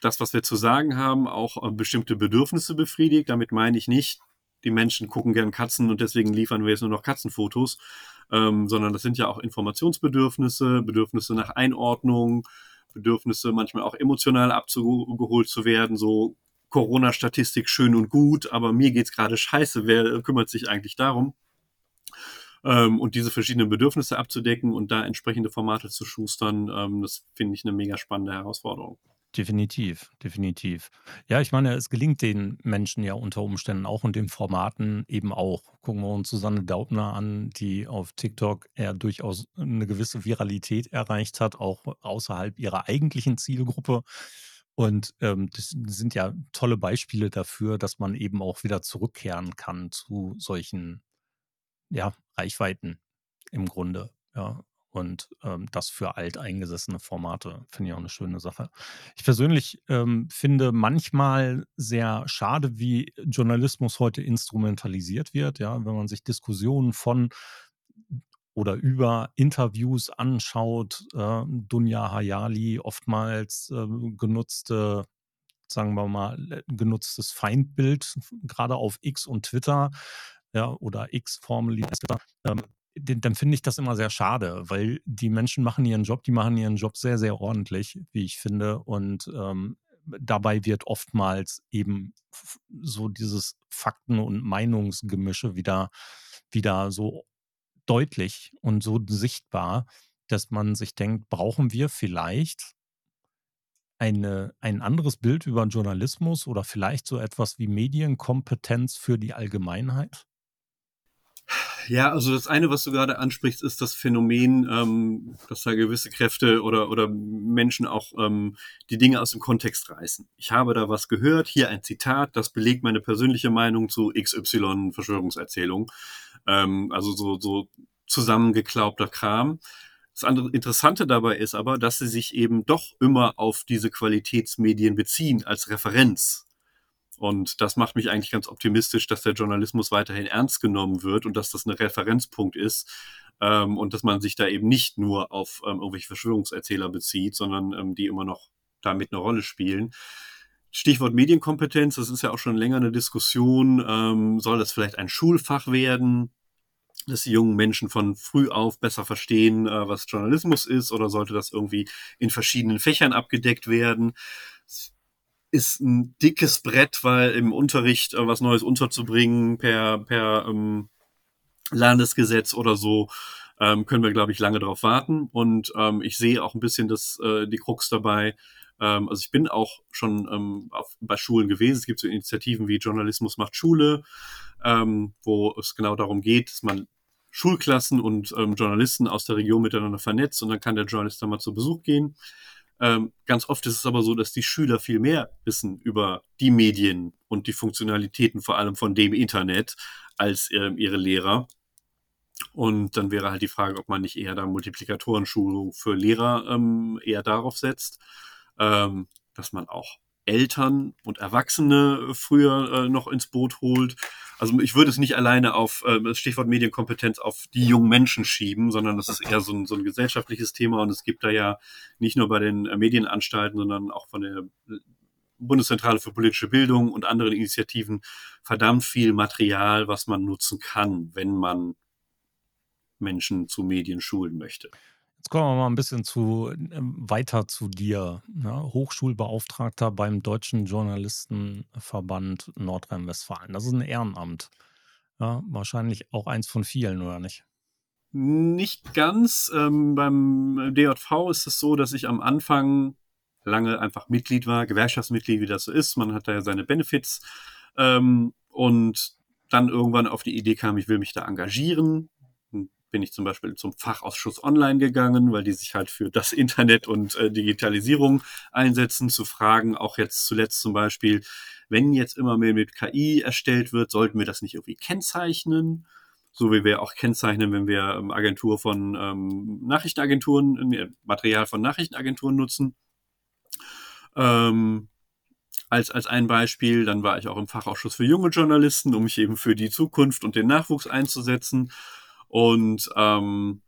das, was wir zu sagen haben, auch äh, bestimmte Bedürfnisse befriedigt. Damit meine ich nicht, die Menschen gucken gern Katzen und deswegen liefern wir jetzt nur noch Katzenfotos, ähm, sondern das sind ja auch Informationsbedürfnisse, Bedürfnisse nach Einordnung, Bedürfnisse manchmal auch emotional abgeholt zu werden, so Corona-Statistik schön und gut, aber mir geht's gerade scheiße, wer kümmert sich eigentlich darum? Ähm, und diese verschiedenen Bedürfnisse abzudecken und da entsprechende Formate zu schustern, ähm, das finde ich eine mega spannende Herausforderung. Definitiv, definitiv. Ja, ich meine, es gelingt den Menschen ja unter Umständen auch und den Formaten eben auch. Gucken wir uns Susanne Daubner an, die auf TikTok eher durchaus eine gewisse Viralität erreicht hat, auch außerhalb ihrer eigentlichen Zielgruppe. Und ähm, das sind ja tolle Beispiele dafür, dass man eben auch wieder zurückkehren kann zu solchen ja, Reichweiten im Grunde, ja. Und ähm, das für alteingesessene Formate finde ich auch eine schöne Sache. Ich persönlich ähm, finde manchmal sehr schade, wie Journalismus heute instrumentalisiert wird. Ja, wenn man sich Diskussionen von oder über Interviews anschaut, äh, Dunja Hayali oftmals äh, genutzte sagen wir mal, genutztes Feindbild, gerade auf X und Twitter, ja, oder X formerly Twitter, ähm, dann finde ich das immer sehr schade, weil die Menschen machen ihren Job, die machen ihren Job sehr, sehr ordentlich, wie ich finde. Und ähm, dabei wird oftmals eben so dieses Fakten- und Meinungsgemische wieder, wieder so deutlich und so sichtbar, dass man sich denkt, brauchen wir vielleicht eine, ein anderes Bild über Journalismus oder vielleicht so etwas wie Medienkompetenz für die Allgemeinheit? Ja, also das eine, was du gerade ansprichst, ist das Phänomen, ähm, dass da gewisse Kräfte oder, oder Menschen auch ähm, die Dinge aus dem Kontext reißen. Ich habe da was gehört, hier ein Zitat, das belegt meine persönliche Meinung zu XY Verschwörungserzählung. Ähm, also so, so zusammengeklaubter Kram. Das andere Interessante dabei ist aber, dass sie sich eben doch immer auf diese Qualitätsmedien beziehen als Referenz. Und das macht mich eigentlich ganz optimistisch, dass der Journalismus weiterhin ernst genommen wird und dass das ein Referenzpunkt ist ähm, und dass man sich da eben nicht nur auf ähm, irgendwelche Verschwörungserzähler bezieht, sondern ähm, die immer noch damit eine Rolle spielen. Stichwort Medienkompetenz, das ist ja auch schon länger eine Diskussion. Ähm, soll das vielleicht ein Schulfach werden? dass die jungen Menschen von früh auf besser verstehen, äh, was Journalismus ist, oder sollte das irgendwie in verschiedenen Fächern abgedeckt werden? Ist ein dickes Brett, weil im Unterricht äh, was Neues unterzubringen per, per ähm, Landesgesetz oder so, ähm, können wir, glaube ich, lange darauf warten. Und ähm, ich sehe auch ein bisschen das, äh, die Krux dabei. Ähm, also ich bin auch schon ähm, auf, bei Schulen gewesen. Es gibt so Initiativen wie Journalismus macht Schule, ähm, wo es genau darum geht, dass man Schulklassen und ähm, Journalisten aus der Region miteinander vernetzt und dann kann der Journalist da mal zu Besuch gehen. Ähm, ganz oft ist es aber so, dass die Schüler viel mehr wissen über die Medien und die Funktionalitäten vor allem von dem Internet als ähm, ihre Lehrer. Und dann wäre halt die Frage, ob man nicht eher da Multiplikatorenschulung für Lehrer ähm, eher darauf setzt, ähm, dass man auch Eltern und Erwachsene früher äh, noch ins Boot holt. Also ich würde es nicht alleine auf äh, das Stichwort Medienkompetenz auf die jungen Menschen schieben, sondern das ist eher so ein, so ein gesellschaftliches Thema und es gibt da ja nicht nur bei den äh, Medienanstalten, sondern auch von der Bundeszentrale für politische Bildung und anderen Initiativen verdammt viel Material, was man nutzen kann, wenn man Menschen zu Medien schulen möchte. Jetzt kommen wir mal ein bisschen zu, ähm, weiter zu dir. Ja, Hochschulbeauftragter beim Deutschen Journalistenverband Nordrhein-Westfalen. Das ist ein Ehrenamt. Ja, wahrscheinlich auch eins von vielen, oder nicht? Nicht ganz. Ähm, beim DJV ist es so, dass ich am Anfang lange einfach Mitglied war, Gewerkschaftsmitglied, wie das so ist. Man hat da ja seine Benefits. Ähm, und dann irgendwann auf die Idee kam, ich will mich da engagieren bin ich zum Beispiel zum Fachausschuss online gegangen, weil die sich halt für das Internet und äh, Digitalisierung einsetzen, zu fragen, auch jetzt zuletzt zum Beispiel, wenn jetzt immer mehr mit KI erstellt wird, sollten wir das nicht irgendwie kennzeichnen? So wie wir auch kennzeichnen, wenn wir ähm, Agentur von ähm, Nachrichtenagenturen, äh, Material von Nachrichtenagenturen nutzen. Ähm, als, als ein Beispiel, dann war ich auch im Fachausschuss für junge Journalisten, um mich eben für die Zukunft und den Nachwuchs einzusetzen. Und ähm,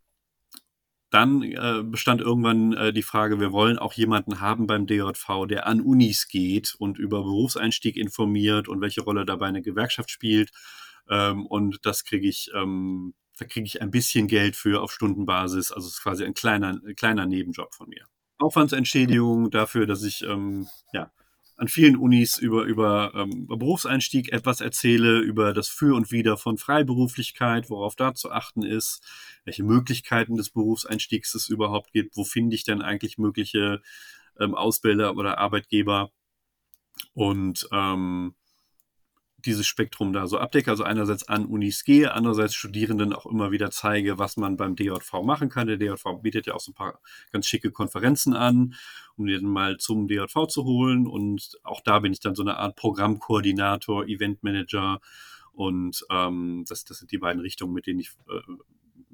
dann äh, bestand irgendwann äh, die Frage, wir wollen auch jemanden haben beim DJV, der an Unis geht und über Berufseinstieg informiert und welche Rolle dabei eine Gewerkschaft spielt. Ähm, und das kriege ich, ähm, da kriege ich ein bisschen Geld für auf Stundenbasis. Also es ist quasi ein kleiner, ein kleiner Nebenjob von mir. Aufwandsentschädigung dafür, dass ich ähm, ja, an vielen Unis über, über ähm, Berufseinstieg etwas erzähle, über das Für und Wider von Freiberuflichkeit, worauf da zu achten ist, welche Möglichkeiten des Berufseinstiegs es überhaupt gibt, wo finde ich denn eigentlich mögliche ähm, Ausbilder oder Arbeitgeber. Und ähm, dieses Spektrum da so abdecke. Also einerseits an Unis gehe, andererseits Studierenden auch immer wieder zeige, was man beim DJV machen kann. Der DJV bietet ja auch so ein paar ganz schicke Konferenzen an, um dann mal zum DJV zu holen. Und auch da bin ich dann so eine Art Programmkoordinator, Eventmanager. Und ähm, das, das sind die beiden Richtungen, mit denen ich äh,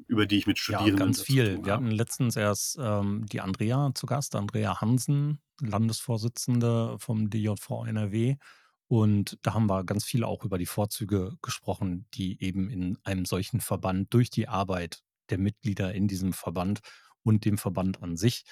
über die ich mit Studierenden. Ja, ganz viel. Wir hatten letztens erst ähm, die Andrea zu Gast, Andrea Hansen, Landesvorsitzende vom DJV NRW. Und da haben wir ganz viel auch über die Vorzüge gesprochen, die eben in einem solchen Verband durch die Arbeit der Mitglieder in diesem Verband und dem Verband an sich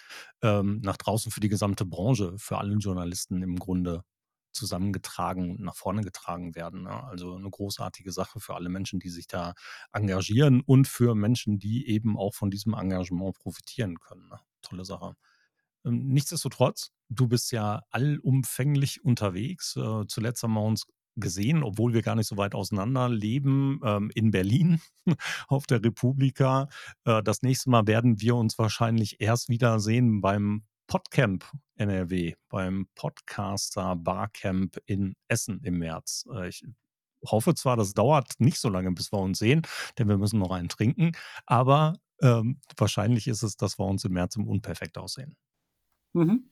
ähm, nach draußen für die gesamte Branche, für alle Journalisten im Grunde zusammengetragen und nach vorne getragen werden. Ne? Also eine großartige Sache für alle Menschen, die sich da engagieren und für Menschen, die eben auch von diesem Engagement profitieren können. Ne? Tolle Sache. Ähm, nichtsdestotrotz, du bist ja allumfänglich unterwegs. Äh, zuletzt haben wir uns gesehen, obwohl wir gar nicht so weit auseinander leben, ähm, in Berlin auf der Republika. Äh, das nächste Mal werden wir uns wahrscheinlich erst wieder sehen beim Podcamp NRW, beim Podcaster Barcamp in Essen im März. Äh, ich hoffe zwar, das dauert nicht so lange, bis wir uns sehen, denn wir müssen noch einen trinken, aber ähm, wahrscheinlich ist es, dass wir uns im März im Unperfekt aussehen. Mhm.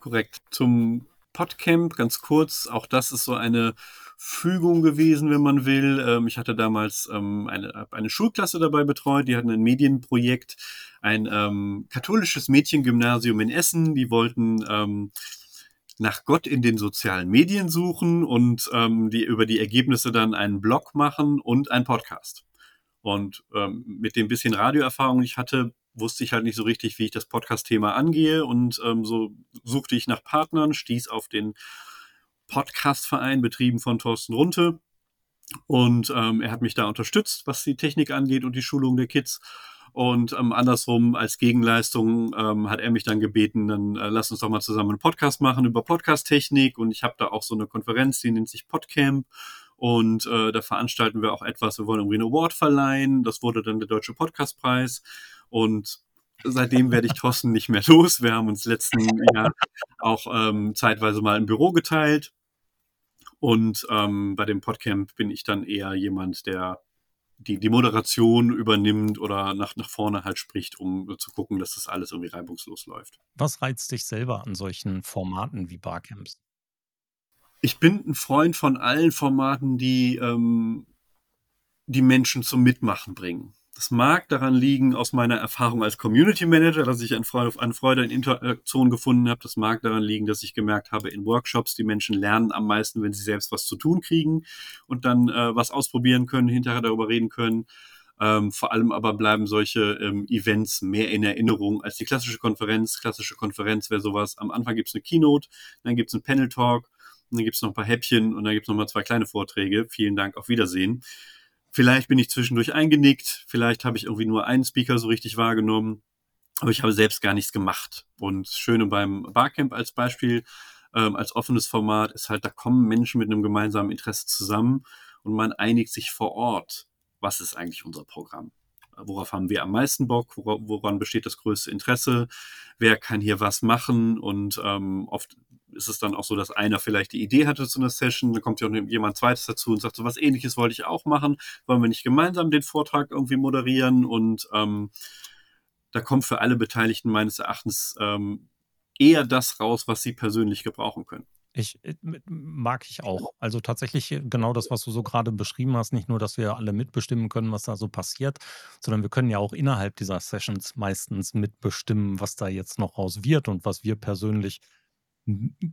Korrekt. Zum Podcamp, ganz kurz, auch das ist so eine Fügung gewesen, wenn man will. Ähm, ich hatte damals ähm, eine, eine Schulklasse dabei betreut, die hatten ein Medienprojekt, ein ähm, katholisches Mädchengymnasium in Essen, die wollten ähm, nach Gott in den sozialen Medien suchen und ähm, die über die Ergebnisse dann einen Blog machen und einen Podcast. Und ähm, mit dem bisschen Radioerfahrung, ich hatte, wusste ich halt nicht so richtig, wie ich das Podcast-Thema angehe und ähm, so suchte ich nach Partnern, stieß auf den Podcast-Verein, betrieben von Thorsten Runte. Und ähm, er hat mich da unterstützt, was die Technik angeht und die Schulung der Kids. Und ähm, andersrum als Gegenleistung ähm, hat er mich dann gebeten, dann äh, lass uns doch mal zusammen einen Podcast machen über Podcast-Technik. Und ich habe da auch so eine Konferenz, die nennt sich Podcamp. Und äh, da veranstalten wir auch etwas. Wir wollen irgendwie einen Award verleihen. Das wurde dann der Deutsche Podcastpreis. Und seitdem werde ich Thorsten nicht mehr los. Wir haben uns letzten Jahr auch ähm, zeitweise mal ein Büro geteilt. Und ähm, bei dem Podcamp bin ich dann eher jemand, der die, die Moderation übernimmt oder nach, nach vorne halt spricht, um zu gucken, dass das alles irgendwie reibungslos läuft. Was reizt dich selber an solchen Formaten wie Barcamps? Ich bin ein Freund von allen Formaten, die ähm, die Menschen zum Mitmachen bringen. Das mag daran liegen, aus meiner Erfahrung als Community Manager, dass ich an Freude, an Freude in Interaktion gefunden habe. Das mag daran liegen, dass ich gemerkt habe, in Workshops, die Menschen lernen am meisten, wenn sie selbst was zu tun kriegen und dann äh, was ausprobieren können, hinterher darüber reden können. Ähm, vor allem aber bleiben solche ähm, Events mehr in Erinnerung als die klassische Konferenz. Klassische Konferenz wäre sowas, am Anfang gibt es eine Keynote, dann gibt es einen Panel-Talk, dann gibt es noch ein paar Häppchen und dann gibt es noch mal zwei kleine Vorträge. Vielen Dank, auf Wiedersehen. Vielleicht bin ich zwischendurch eingenickt, vielleicht habe ich irgendwie nur einen Speaker so richtig wahrgenommen, aber ich habe selbst gar nichts gemacht. Und das Schöne beim Barcamp als Beispiel, ähm, als offenes Format, ist halt, da kommen Menschen mit einem gemeinsamen Interesse zusammen und man einigt sich vor Ort, was ist eigentlich unser Programm. Worauf haben wir am meisten Bock? Woran besteht das größte Interesse? Wer kann hier was machen? Und ähm, oft ist es dann auch so, dass einer vielleicht die Idee hatte zu einer Session, dann kommt ja noch jemand zweites dazu und sagt, so was ähnliches wollte ich auch machen, wollen wir nicht gemeinsam den Vortrag irgendwie moderieren und ähm, da kommt für alle Beteiligten meines Erachtens ähm, eher das raus, was sie persönlich gebrauchen können. Ich äh, mag ich auch. Also tatsächlich äh, genau das, was du so gerade beschrieben hast, nicht nur, dass wir alle mitbestimmen können, was da so passiert, sondern wir können ja auch innerhalb dieser Sessions meistens mitbestimmen, was da jetzt noch raus wird und was wir persönlich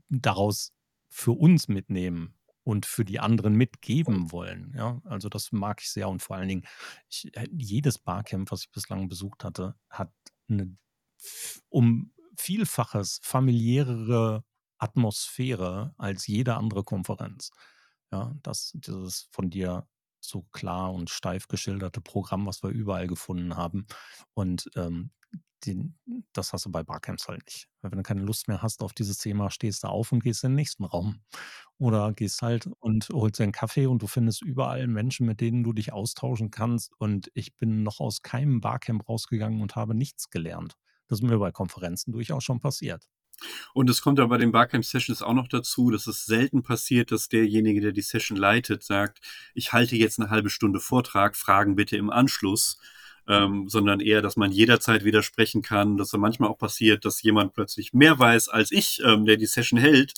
daraus für uns mitnehmen und für die anderen mitgeben wollen. Ja, also das mag ich sehr und vor allen Dingen, ich, äh, jedes Barcamp, was ich bislang besucht hatte, hat eine um Vielfaches familiärere Atmosphäre als jede andere Konferenz. Ja, das, dieses von dir so klar und steif geschilderte Programm, was wir überall gefunden haben. Und ähm, den, das hast du bei Barcamps halt nicht. Weil wenn du keine Lust mehr hast auf dieses Thema, stehst du auf und gehst in den nächsten Raum. Oder gehst halt und holst dir einen Kaffee und du findest überall Menschen, mit denen du dich austauschen kannst. Und ich bin noch aus keinem Barcamp rausgegangen und habe nichts gelernt. Das ist mir bei Konferenzen durchaus schon passiert. Und es kommt ja bei den Barcamp-Sessions auch noch dazu, dass es selten passiert, dass derjenige, der die Session leitet, sagt, ich halte jetzt eine halbe Stunde Vortrag, Fragen bitte im Anschluss, ähm, sondern eher, dass man jederzeit widersprechen kann, dass da manchmal auch passiert, dass jemand plötzlich mehr weiß als ich, ähm, der die Session hält.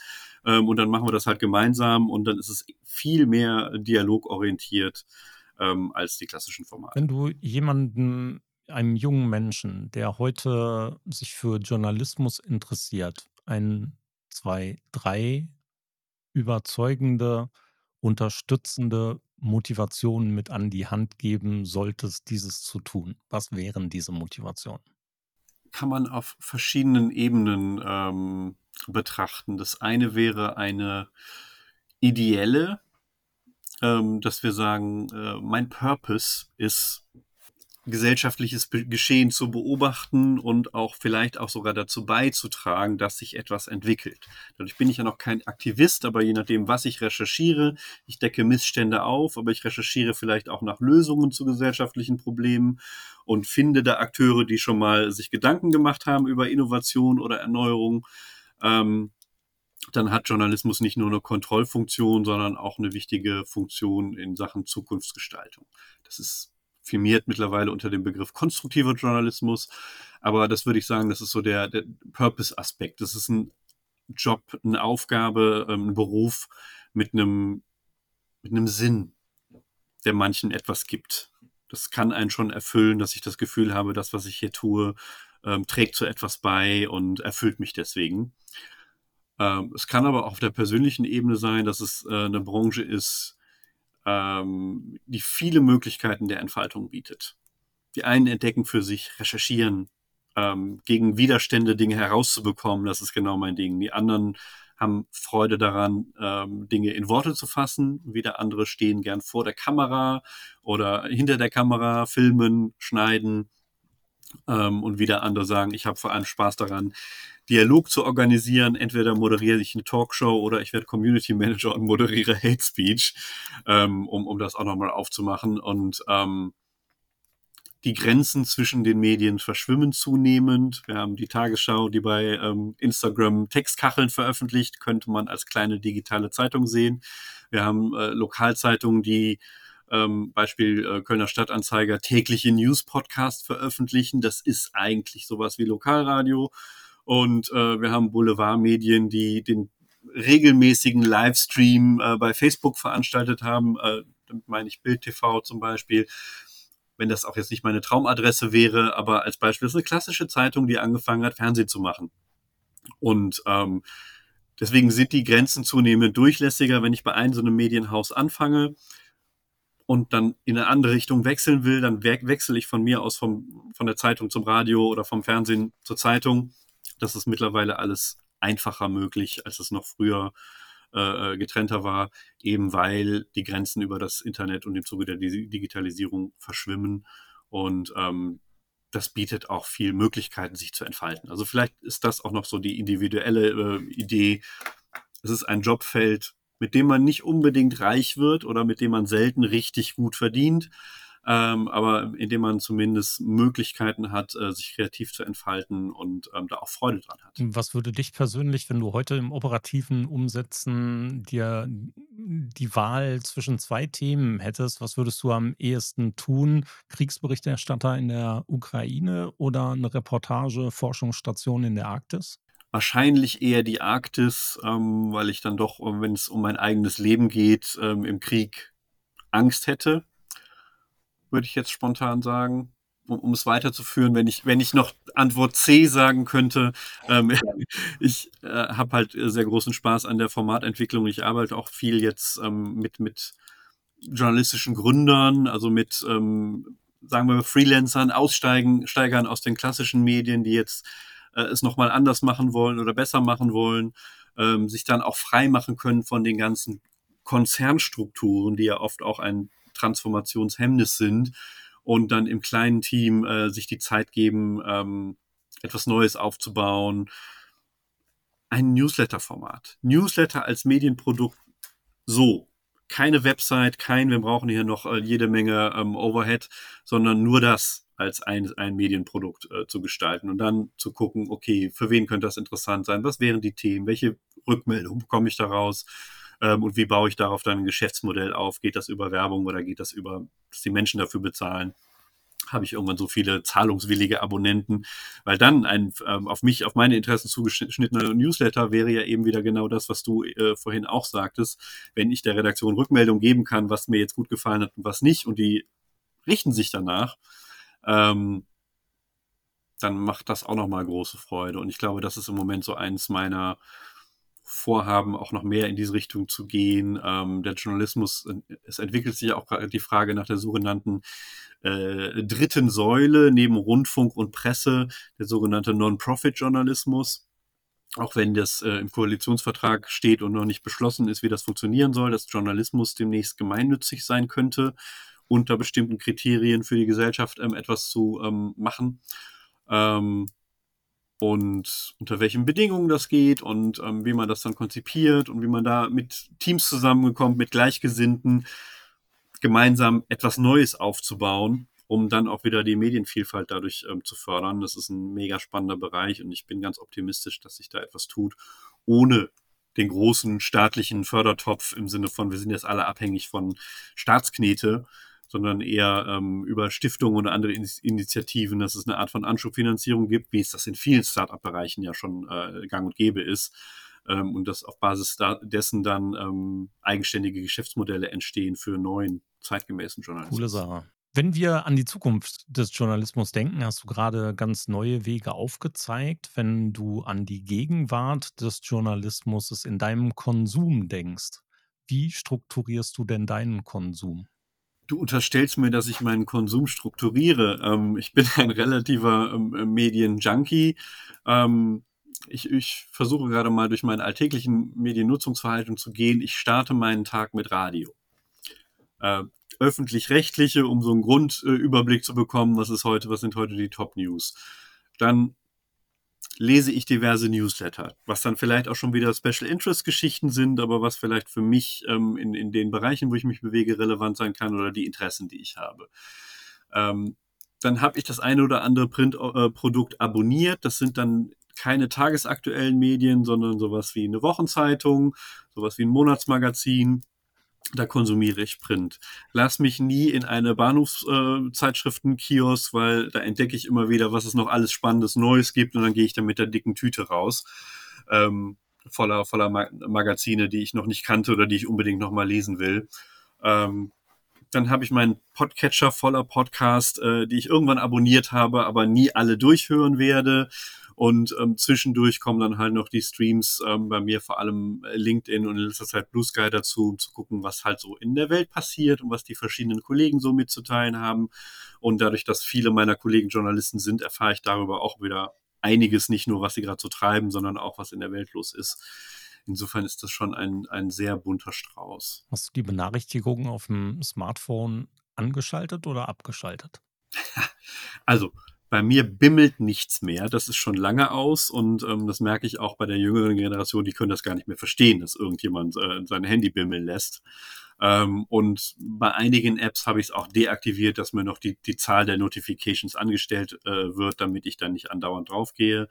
Ähm, und dann machen wir das halt gemeinsam und dann ist es viel mehr dialogorientiert ähm, als die klassischen Formate. Wenn du jemanden, einem jungen Menschen, der heute sich für Journalismus interessiert, ein, zwei, drei überzeugende, unterstützende Motivationen mit an die Hand geben solltest, dieses zu tun? Was wären diese Motivationen? kann man auf verschiedenen Ebenen ähm, betrachten. Das eine wäre eine ideelle, ähm, dass wir sagen, äh, mein Purpose ist gesellschaftliches Geschehen zu beobachten und auch vielleicht auch sogar dazu beizutragen, dass sich etwas entwickelt. Dadurch bin ich ja noch kein Aktivist, aber je nachdem, was ich recherchiere, ich decke Missstände auf, aber ich recherchiere vielleicht auch nach Lösungen zu gesellschaftlichen Problemen und finde da Akteure, die schon mal sich Gedanken gemacht haben über Innovation oder Erneuerung. Ähm, dann hat Journalismus nicht nur eine Kontrollfunktion, sondern auch eine wichtige Funktion in Sachen Zukunftsgestaltung. Das ist firmiert mittlerweile unter dem Begriff konstruktiver Journalismus. Aber das würde ich sagen, das ist so der, der Purpose-Aspekt. Das ist ein Job, eine Aufgabe, ähm, ein Beruf mit einem, mit einem Sinn, der manchen etwas gibt. Das kann einen schon erfüllen, dass ich das Gefühl habe, das, was ich hier tue, ähm, trägt zu etwas bei und erfüllt mich deswegen. Ähm, es kann aber auch auf der persönlichen Ebene sein, dass es äh, eine Branche ist, ähm, die viele Möglichkeiten der Entfaltung bietet. Die einen entdecken für sich, recherchieren, ähm, gegen Widerstände Dinge herauszubekommen, das ist genau mein Ding. Die anderen haben Freude daran, ähm, Dinge in Worte zu fassen. Wieder andere stehen gern vor der Kamera oder hinter der Kamera, filmen, schneiden. Ähm, und wieder andere sagen, ich habe vor allem Spaß daran, Dialog zu organisieren. Entweder moderiere ich eine Talkshow oder ich werde Community Manager und moderiere Hate Speech, ähm, um, um das auch nochmal aufzumachen. Und ähm, die Grenzen zwischen den Medien verschwimmen zunehmend. Wir haben die Tagesschau, die bei ähm, Instagram Textkacheln veröffentlicht, könnte man als kleine digitale Zeitung sehen. Wir haben äh, Lokalzeitungen, die ähm, Beispiel äh, Kölner Stadtanzeiger tägliche News-Podcast veröffentlichen. Das ist eigentlich sowas wie Lokalradio. Und äh, wir haben Boulevardmedien, die den regelmäßigen Livestream äh, bei Facebook veranstaltet haben. Äh, damit meine ich Bild TV zum Beispiel. Wenn das auch jetzt nicht meine Traumadresse wäre, aber als Beispiel ist eine klassische Zeitung, die angefangen hat, Fernsehen zu machen. Und ähm, deswegen sind die Grenzen zunehmend durchlässiger, wenn ich bei einem so einem Medienhaus anfange und dann in eine andere Richtung wechseln will, dann we wechsle ich von mir aus vom, von der Zeitung zum Radio oder vom Fernsehen zur Zeitung das ist mittlerweile alles einfacher möglich, als es noch früher äh, äh, getrennter war, eben weil die Grenzen über das Internet und im Zuge der Digitalisierung verschwimmen. Und ähm, das bietet auch viel Möglichkeiten, sich zu entfalten. Also vielleicht ist das auch noch so die individuelle äh, Idee. Es ist ein Jobfeld, mit dem man nicht unbedingt reich wird oder mit dem man selten richtig gut verdient, ähm, aber indem man zumindest Möglichkeiten hat, äh, sich kreativ zu entfalten und ähm, da auch Freude dran hat. Was würde dich persönlich, wenn du heute im operativen Umsetzen dir die Wahl zwischen zwei Themen hättest, was würdest du am ehesten tun? Kriegsberichterstatter in der Ukraine oder eine Reportage, Forschungsstation in der Arktis? Wahrscheinlich eher die Arktis, ähm, weil ich dann doch, wenn es um mein eigenes Leben geht, ähm, im Krieg Angst hätte würde ich jetzt spontan sagen. Um, um, es weiterzuführen, wenn ich, wenn ich noch Antwort C sagen könnte. Ähm, ich äh, habe halt sehr großen Spaß an der Formatentwicklung. Ich arbeite auch viel jetzt ähm, mit, mit journalistischen Gründern, also mit, ähm, sagen wir, Freelancern, Aussteigen, Steigern aus den klassischen Medien, die jetzt äh, es nochmal anders machen wollen oder besser machen wollen, ähm, sich dann auch frei machen können von den ganzen Konzernstrukturen, die ja oft auch ein Transformationshemmnis sind und dann im kleinen Team äh, sich die Zeit geben, ähm, etwas Neues aufzubauen. Ein Newsletter-Format. Newsletter als Medienprodukt so. Keine Website, kein, wir brauchen hier noch äh, jede Menge ähm, Overhead, sondern nur das als ein, ein Medienprodukt äh, zu gestalten und dann zu gucken, okay, für wen könnte das interessant sein? Was wären die Themen? Welche Rückmeldung bekomme ich daraus? Ähm, und wie baue ich darauf dann ein Geschäftsmodell auf? Geht das über Werbung oder geht das über, dass die Menschen dafür bezahlen? habe ich irgendwann so viele zahlungswillige Abonnenten, weil dann ein ähm, auf mich, auf meine Interessen zugeschnittener Newsletter wäre ja eben wieder genau das, was du äh, vorhin auch sagtest. Wenn ich der Redaktion Rückmeldung geben kann, was mir jetzt gut gefallen hat und was nicht, und die richten sich danach, ähm, dann macht das auch nochmal große Freude. Und ich glaube, das ist im Moment so eins meiner vorhaben, auch noch mehr in diese Richtung zu gehen. Ähm, der Journalismus, es entwickelt sich auch die Frage nach der sogenannten äh, dritten Säule neben Rundfunk und Presse, der sogenannte Non-Profit-Journalismus. Auch wenn das äh, im Koalitionsvertrag steht und noch nicht beschlossen ist, wie das funktionieren soll, dass Journalismus demnächst gemeinnützig sein könnte, unter bestimmten Kriterien für die Gesellschaft ähm, etwas zu ähm, machen. Ähm, und unter welchen Bedingungen das geht und ähm, wie man das dann konzipiert und wie man da mit Teams zusammengekommt, mit Gleichgesinnten, gemeinsam etwas Neues aufzubauen, um dann auch wieder die Medienvielfalt dadurch ähm, zu fördern. Das ist ein mega spannender Bereich und ich bin ganz optimistisch, dass sich da etwas tut, ohne den großen staatlichen Fördertopf im Sinne von, wir sind jetzt alle abhängig von Staatsknete, sondern eher ähm, über Stiftungen oder andere In Initiativen, dass es eine Art von Anschubfinanzierung gibt, wie es das in vielen Start-up-Bereichen ja schon äh, gang und gäbe ist. Ähm, und dass auf Basis da, dessen dann ähm, eigenständige Geschäftsmodelle entstehen für neuen, zeitgemäßen Journalismus. Coole Sache. Wenn wir an die Zukunft des Journalismus denken, hast du gerade ganz neue Wege aufgezeigt. Wenn du an die Gegenwart des Journalismus in deinem Konsum denkst, wie strukturierst du denn deinen Konsum? Du unterstellst mir, dass ich meinen Konsum strukturiere. Ähm, ich bin ein relativer ähm, Medienjunkie. Ähm, ich, ich versuche gerade mal durch mein alltäglichen Mediennutzungsverhalten zu gehen. Ich starte meinen Tag mit Radio. Äh, öffentlich-rechtliche, um so einen Grundüberblick zu bekommen, was ist heute, was sind heute die Top News. Dann lese ich diverse Newsletter, was dann vielleicht auch schon wieder Special Interest Geschichten sind, aber was vielleicht für mich ähm, in, in den Bereichen, wo ich mich bewege, relevant sein kann oder die Interessen, die ich habe. Ähm, dann habe ich das eine oder andere Printprodukt äh, abonniert. Das sind dann keine tagesaktuellen Medien, sondern sowas wie eine Wochenzeitung, sowas wie ein Monatsmagazin da konsumiere ich Print. Lass mich nie in eine Bahnhofszeitschriftenkiosk, äh, weil da entdecke ich immer wieder, was es noch alles Spannendes Neues gibt und dann gehe ich dann mit der dicken Tüte raus. Ähm, voller, voller Mag Magazine, die ich noch nicht kannte oder die ich unbedingt noch mal lesen will. Ähm, dann habe ich meinen Podcatcher voller Podcast, äh, die ich irgendwann abonniert habe, aber nie alle durchhören werde. Und ähm, zwischendurch kommen dann halt noch die Streams ähm, bei mir, vor allem äh, LinkedIn und in letzter Zeit Blue Sky dazu, um zu gucken, was halt so in der Welt passiert und was die verschiedenen Kollegen so mitzuteilen haben. Und dadurch, dass viele meiner Kollegen Journalisten sind, erfahre ich darüber auch wieder einiges, nicht nur, was sie gerade so treiben, sondern auch, was in der Welt los ist. Insofern ist das schon ein, ein sehr bunter Strauß. Hast du die Benachrichtigungen auf dem Smartphone angeschaltet oder abgeschaltet? Also, bei mir bimmelt nichts mehr. Das ist schon lange aus und ähm, das merke ich auch bei der jüngeren Generation. Die können das gar nicht mehr verstehen, dass irgendjemand äh, sein Handy bimmeln lässt. Ähm, und bei einigen Apps habe ich es auch deaktiviert, dass mir noch die, die Zahl der Notifications angestellt äh, wird, damit ich dann nicht andauernd draufgehe.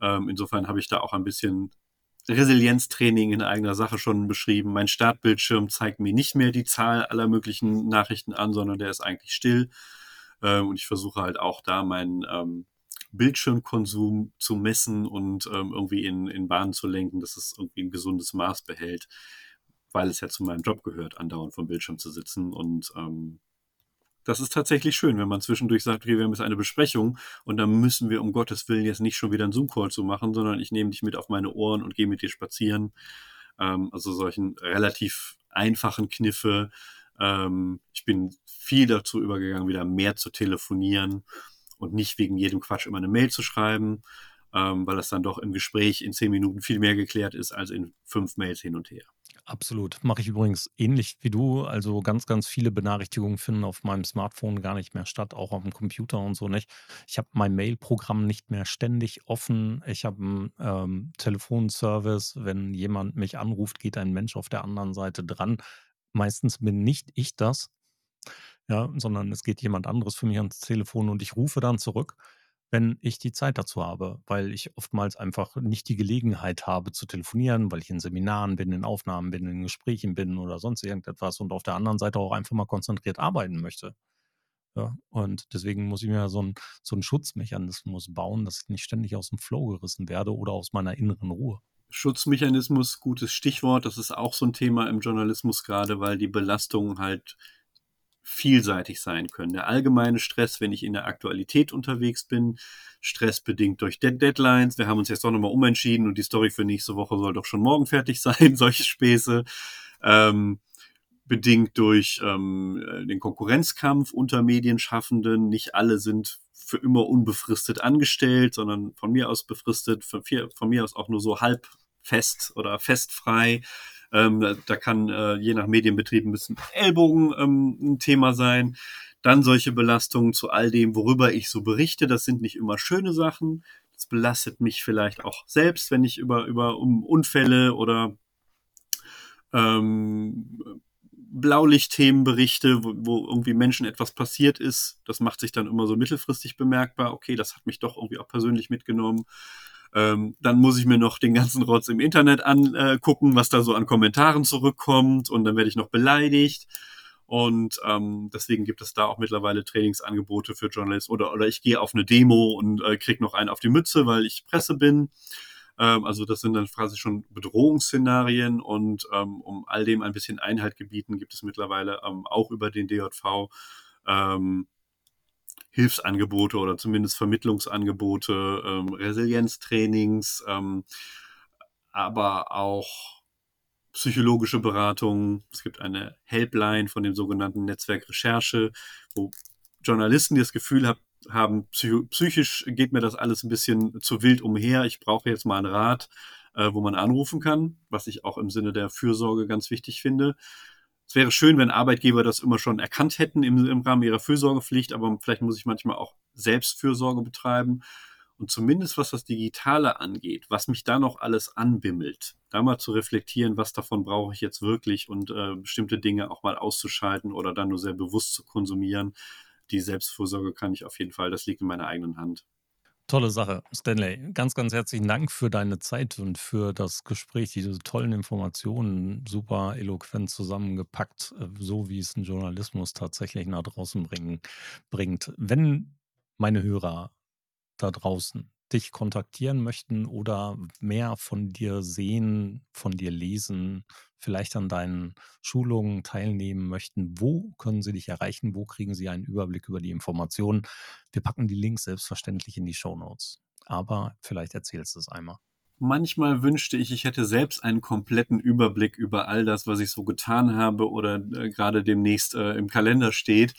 Ähm, insofern habe ich da auch ein bisschen Resilienztraining in eigener Sache schon beschrieben. Mein Startbildschirm zeigt mir nicht mehr die Zahl aller möglichen Nachrichten an, sondern der ist eigentlich still. Ähm, und ich versuche halt auch da meinen ähm, Bildschirmkonsum zu messen und ähm, irgendwie in, in Bahnen zu lenken, dass es irgendwie ein gesundes Maß behält, weil es ja zu meinem Job gehört, andauernd vom Bildschirm zu sitzen. Und ähm, das ist tatsächlich schön, wenn man zwischendurch sagt, okay, wir haben jetzt eine Besprechung und dann müssen wir um Gottes Willen jetzt nicht schon wieder einen Zoom-Call zu machen, sondern ich nehme dich mit auf meine Ohren und gehe mit dir spazieren. Ähm, also solchen relativ einfachen Kniffe, ähm, ich bin viel dazu übergegangen, wieder mehr zu telefonieren und nicht wegen jedem Quatsch immer eine Mail zu schreiben, ähm, weil das dann doch im Gespräch in zehn Minuten viel mehr geklärt ist als in fünf Mails hin und her. Absolut. Mache ich übrigens ähnlich wie du. Also ganz, ganz viele Benachrichtigungen finden auf meinem Smartphone gar nicht mehr statt, auch auf dem Computer und so nicht. Ich habe mein Mail-Programm nicht mehr ständig offen. Ich habe einen ähm, Telefonservice. Wenn jemand mich anruft, geht ein Mensch auf der anderen Seite dran. Meistens bin nicht ich das, ja, sondern es geht jemand anderes für mich ans Telefon und ich rufe dann zurück, wenn ich die Zeit dazu habe, weil ich oftmals einfach nicht die Gelegenheit habe zu telefonieren, weil ich in Seminaren bin, in Aufnahmen bin, in Gesprächen bin oder sonst irgendetwas und auf der anderen Seite auch einfach mal konzentriert arbeiten möchte. Ja, und deswegen muss ich mir so einen so Schutzmechanismus bauen, dass ich nicht ständig aus dem Flow gerissen werde oder aus meiner inneren Ruhe. Schutzmechanismus, gutes Stichwort. Das ist auch so ein Thema im Journalismus gerade, weil die Belastung halt vielseitig sein können. Der allgemeine Stress, wenn ich in der Aktualität unterwegs bin, Stress bedingt durch Dead Deadlines. Wir haben uns jetzt doch nochmal umentschieden und die Story für nächste Woche soll doch schon morgen fertig sein, solche Späße. Ähm, bedingt durch ähm, den Konkurrenzkampf unter Medienschaffenden. Nicht alle sind für immer unbefristet angestellt, sondern von mir aus befristet, von, von mir aus auch nur so halb fest oder festfrei. Ähm, da, kann äh, je nach Medienbetrieb ein bisschen Ellbogen ähm, ein Thema sein. Dann solche Belastungen zu all dem, worüber ich so berichte. Das sind nicht immer schöne Sachen. Das belastet mich vielleicht auch selbst, wenn ich über, über um Unfälle oder ähm, Blaulichtthemen berichte, wo, wo irgendwie Menschen etwas passiert ist. Das macht sich dann immer so mittelfristig bemerkbar. Okay, das hat mich doch irgendwie auch persönlich mitgenommen. Ähm, dann muss ich mir noch den ganzen Rotz im Internet angucken, was da so an Kommentaren zurückkommt und dann werde ich noch beleidigt. Und ähm, deswegen gibt es da auch mittlerweile Trainingsangebote für Journalisten oder, oder ich gehe auf eine Demo und äh, kriege noch einen auf die Mütze, weil ich Presse bin. Ähm, also das sind dann quasi schon Bedrohungsszenarien und ähm, um all dem ein bisschen Einhalt gebieten, gibt es mittlerweile ähm, auch über den DJV ähm, Hilfsangebote oder zumindest Vermittlungsangebote, ähm, Resilienztrainings, ähm, aber auch psychologische Beratung. Es gibt eine Helpline von dem sogenannten Netzwerk Recherche, wo Journalisten das Gefühl haben, haben psychisch geht mir das alles ein bisschen zu wild umher. Ich brauche jetzt mal einen Rat, äh, wo man anrufen kann, was ich auch im Sinne der Fürsorge ganz wichtig finde. Es wäre schön, wenn Arbeitgeber das immer schon erkannt hätten im, im Rahmen ihrer Fürsorgepflicht, aber vielleicht muss ich manchmal auch Selbstfürsorge betreiben. Und zumindest was das Digitale angeht, was mich da noch alles anbimmelt, da mal zu reflektieren, was davon brauche ich jetzt wirklich und äh, bestimmte Dinge auch mal auszuschalten oder dann nur sehr bewusst zu konsumieren. Die Selbstfürsorge kann ich auf jeden Fall, das liegt in meiner eigenen Hand. Tolle Sache, Stanley. Ganz, ganz herzlichen Dank für deine Zeit und für das Gespräch, diese tollen Informationen, super eloquent zusammengepackt, äh, so wie es ein Journalismus tatsächlich nach draußen bringen, bringt. Wenn meine Hörer da draußen dich kontaktieren möchten oder mehr von dir sehen, von dir lesen, vielleicht an deinen Schulungen teilnehmen möchten, wo können sie dich erreichen? Wo kriegen sie einen Überblick über die Informationen? Wir packen die Links selbstverständlich in die Show Notes. Aber vielleicht erzählst du es einmal. Manchmal wünschte ich, ich hätte selbst einen kompletten Überblick über all das, was ich so getan habe oder äh, gerade demnächst äh, im Kalender steht.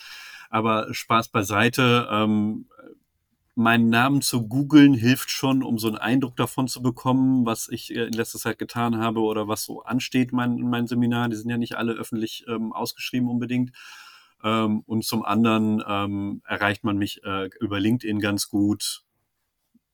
Aber Spaß beiseite. Ähm, meinen Namen zu googeln hilft schon, um so einen Eindruck davon zu bekommen, was ich äh, in letzter Zeit getan habe oder was so ansteht mein, in meinen Seminaren. Die sind ja nicht alle öffentlich ähm, ausgeschrieben unbedingt. Ähm, und zum anderen ähm, erreicht man mich äh, über LinkedIn ganz gut.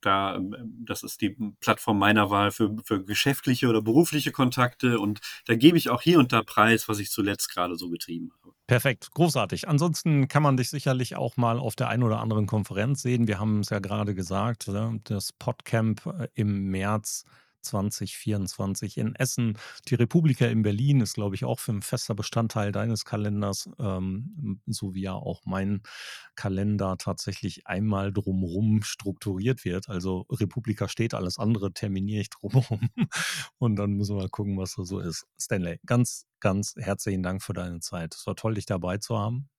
Da, ähm, das ist die Plattform meiner Wahl für, für geschäftliche oder berufliche Kontakte. Und da gebe ich auch hier und da preis, was ich zuletzt gerade so getrieben habe. Perfekt, großartig. Ansonsten kann man dich sicherlich auch mal auf der einen oder anderen Konferenz sehen. Wir haben es ja gerade gesagt, ne, das Podcamp äh, im März 2024 in Essen. Die Republika in Berlin ist, glaube ich, auch für ein fester Bestandteil deines Kalenders, ähm, so wie ja auch mein Kalender tatsächlich einmal drumherum strukturiert wird. Also Republika steht, alles andere terminiere ich drumherum. Und dann müssen wir mal gucken, was da so ist. Stanley, ganz, ganz herzlichen Dank für deine Zeit. Es war toll, dich dabei zu haben.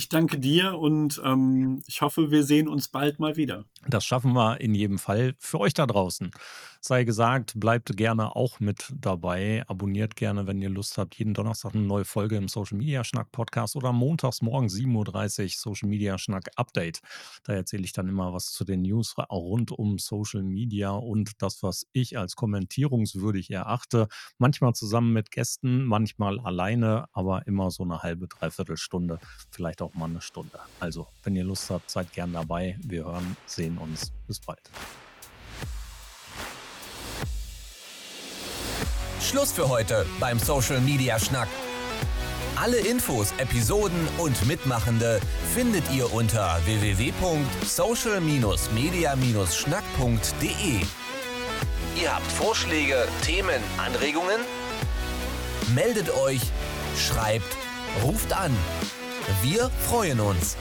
Ich danke dir und ähm, ich hoffe, wir sehen uns bald mal wieder. Das schaffen wir in jedem Fall für euch da draußen. Sei gesagt, bleibt gerne auch mit dabei. Abonniert gerne, wenn ihr Lust habt, jeden Donnerstag eine neue Folge im Social Media Schnack Podcast oder montags morgen 7.30 Uhr Social Media Schnack Update. Da erzähle ich dann immer was zu den News rund um Social Media und das, was ich als kommentierungswürdig erachte. Manchmal zusammen mit Gästen, manchmal alleine, aber immer so eine halbe, dreiviertel Stunde, vielleicht auch mal eine Stunde. Also, wenn ihr Lust habt, seid gern dabei. Wir hören, sehen uns. Bis bald. Schluss für heute beim Social Media Schnack. Alle Infos, Episoden und Mitmachende findet ihr unter www.social-media-schnack.de. Ihr habt Vorschläge, Themen, Anregungen? Meldet euch, schreibt, ruft an. Wir freuen uns.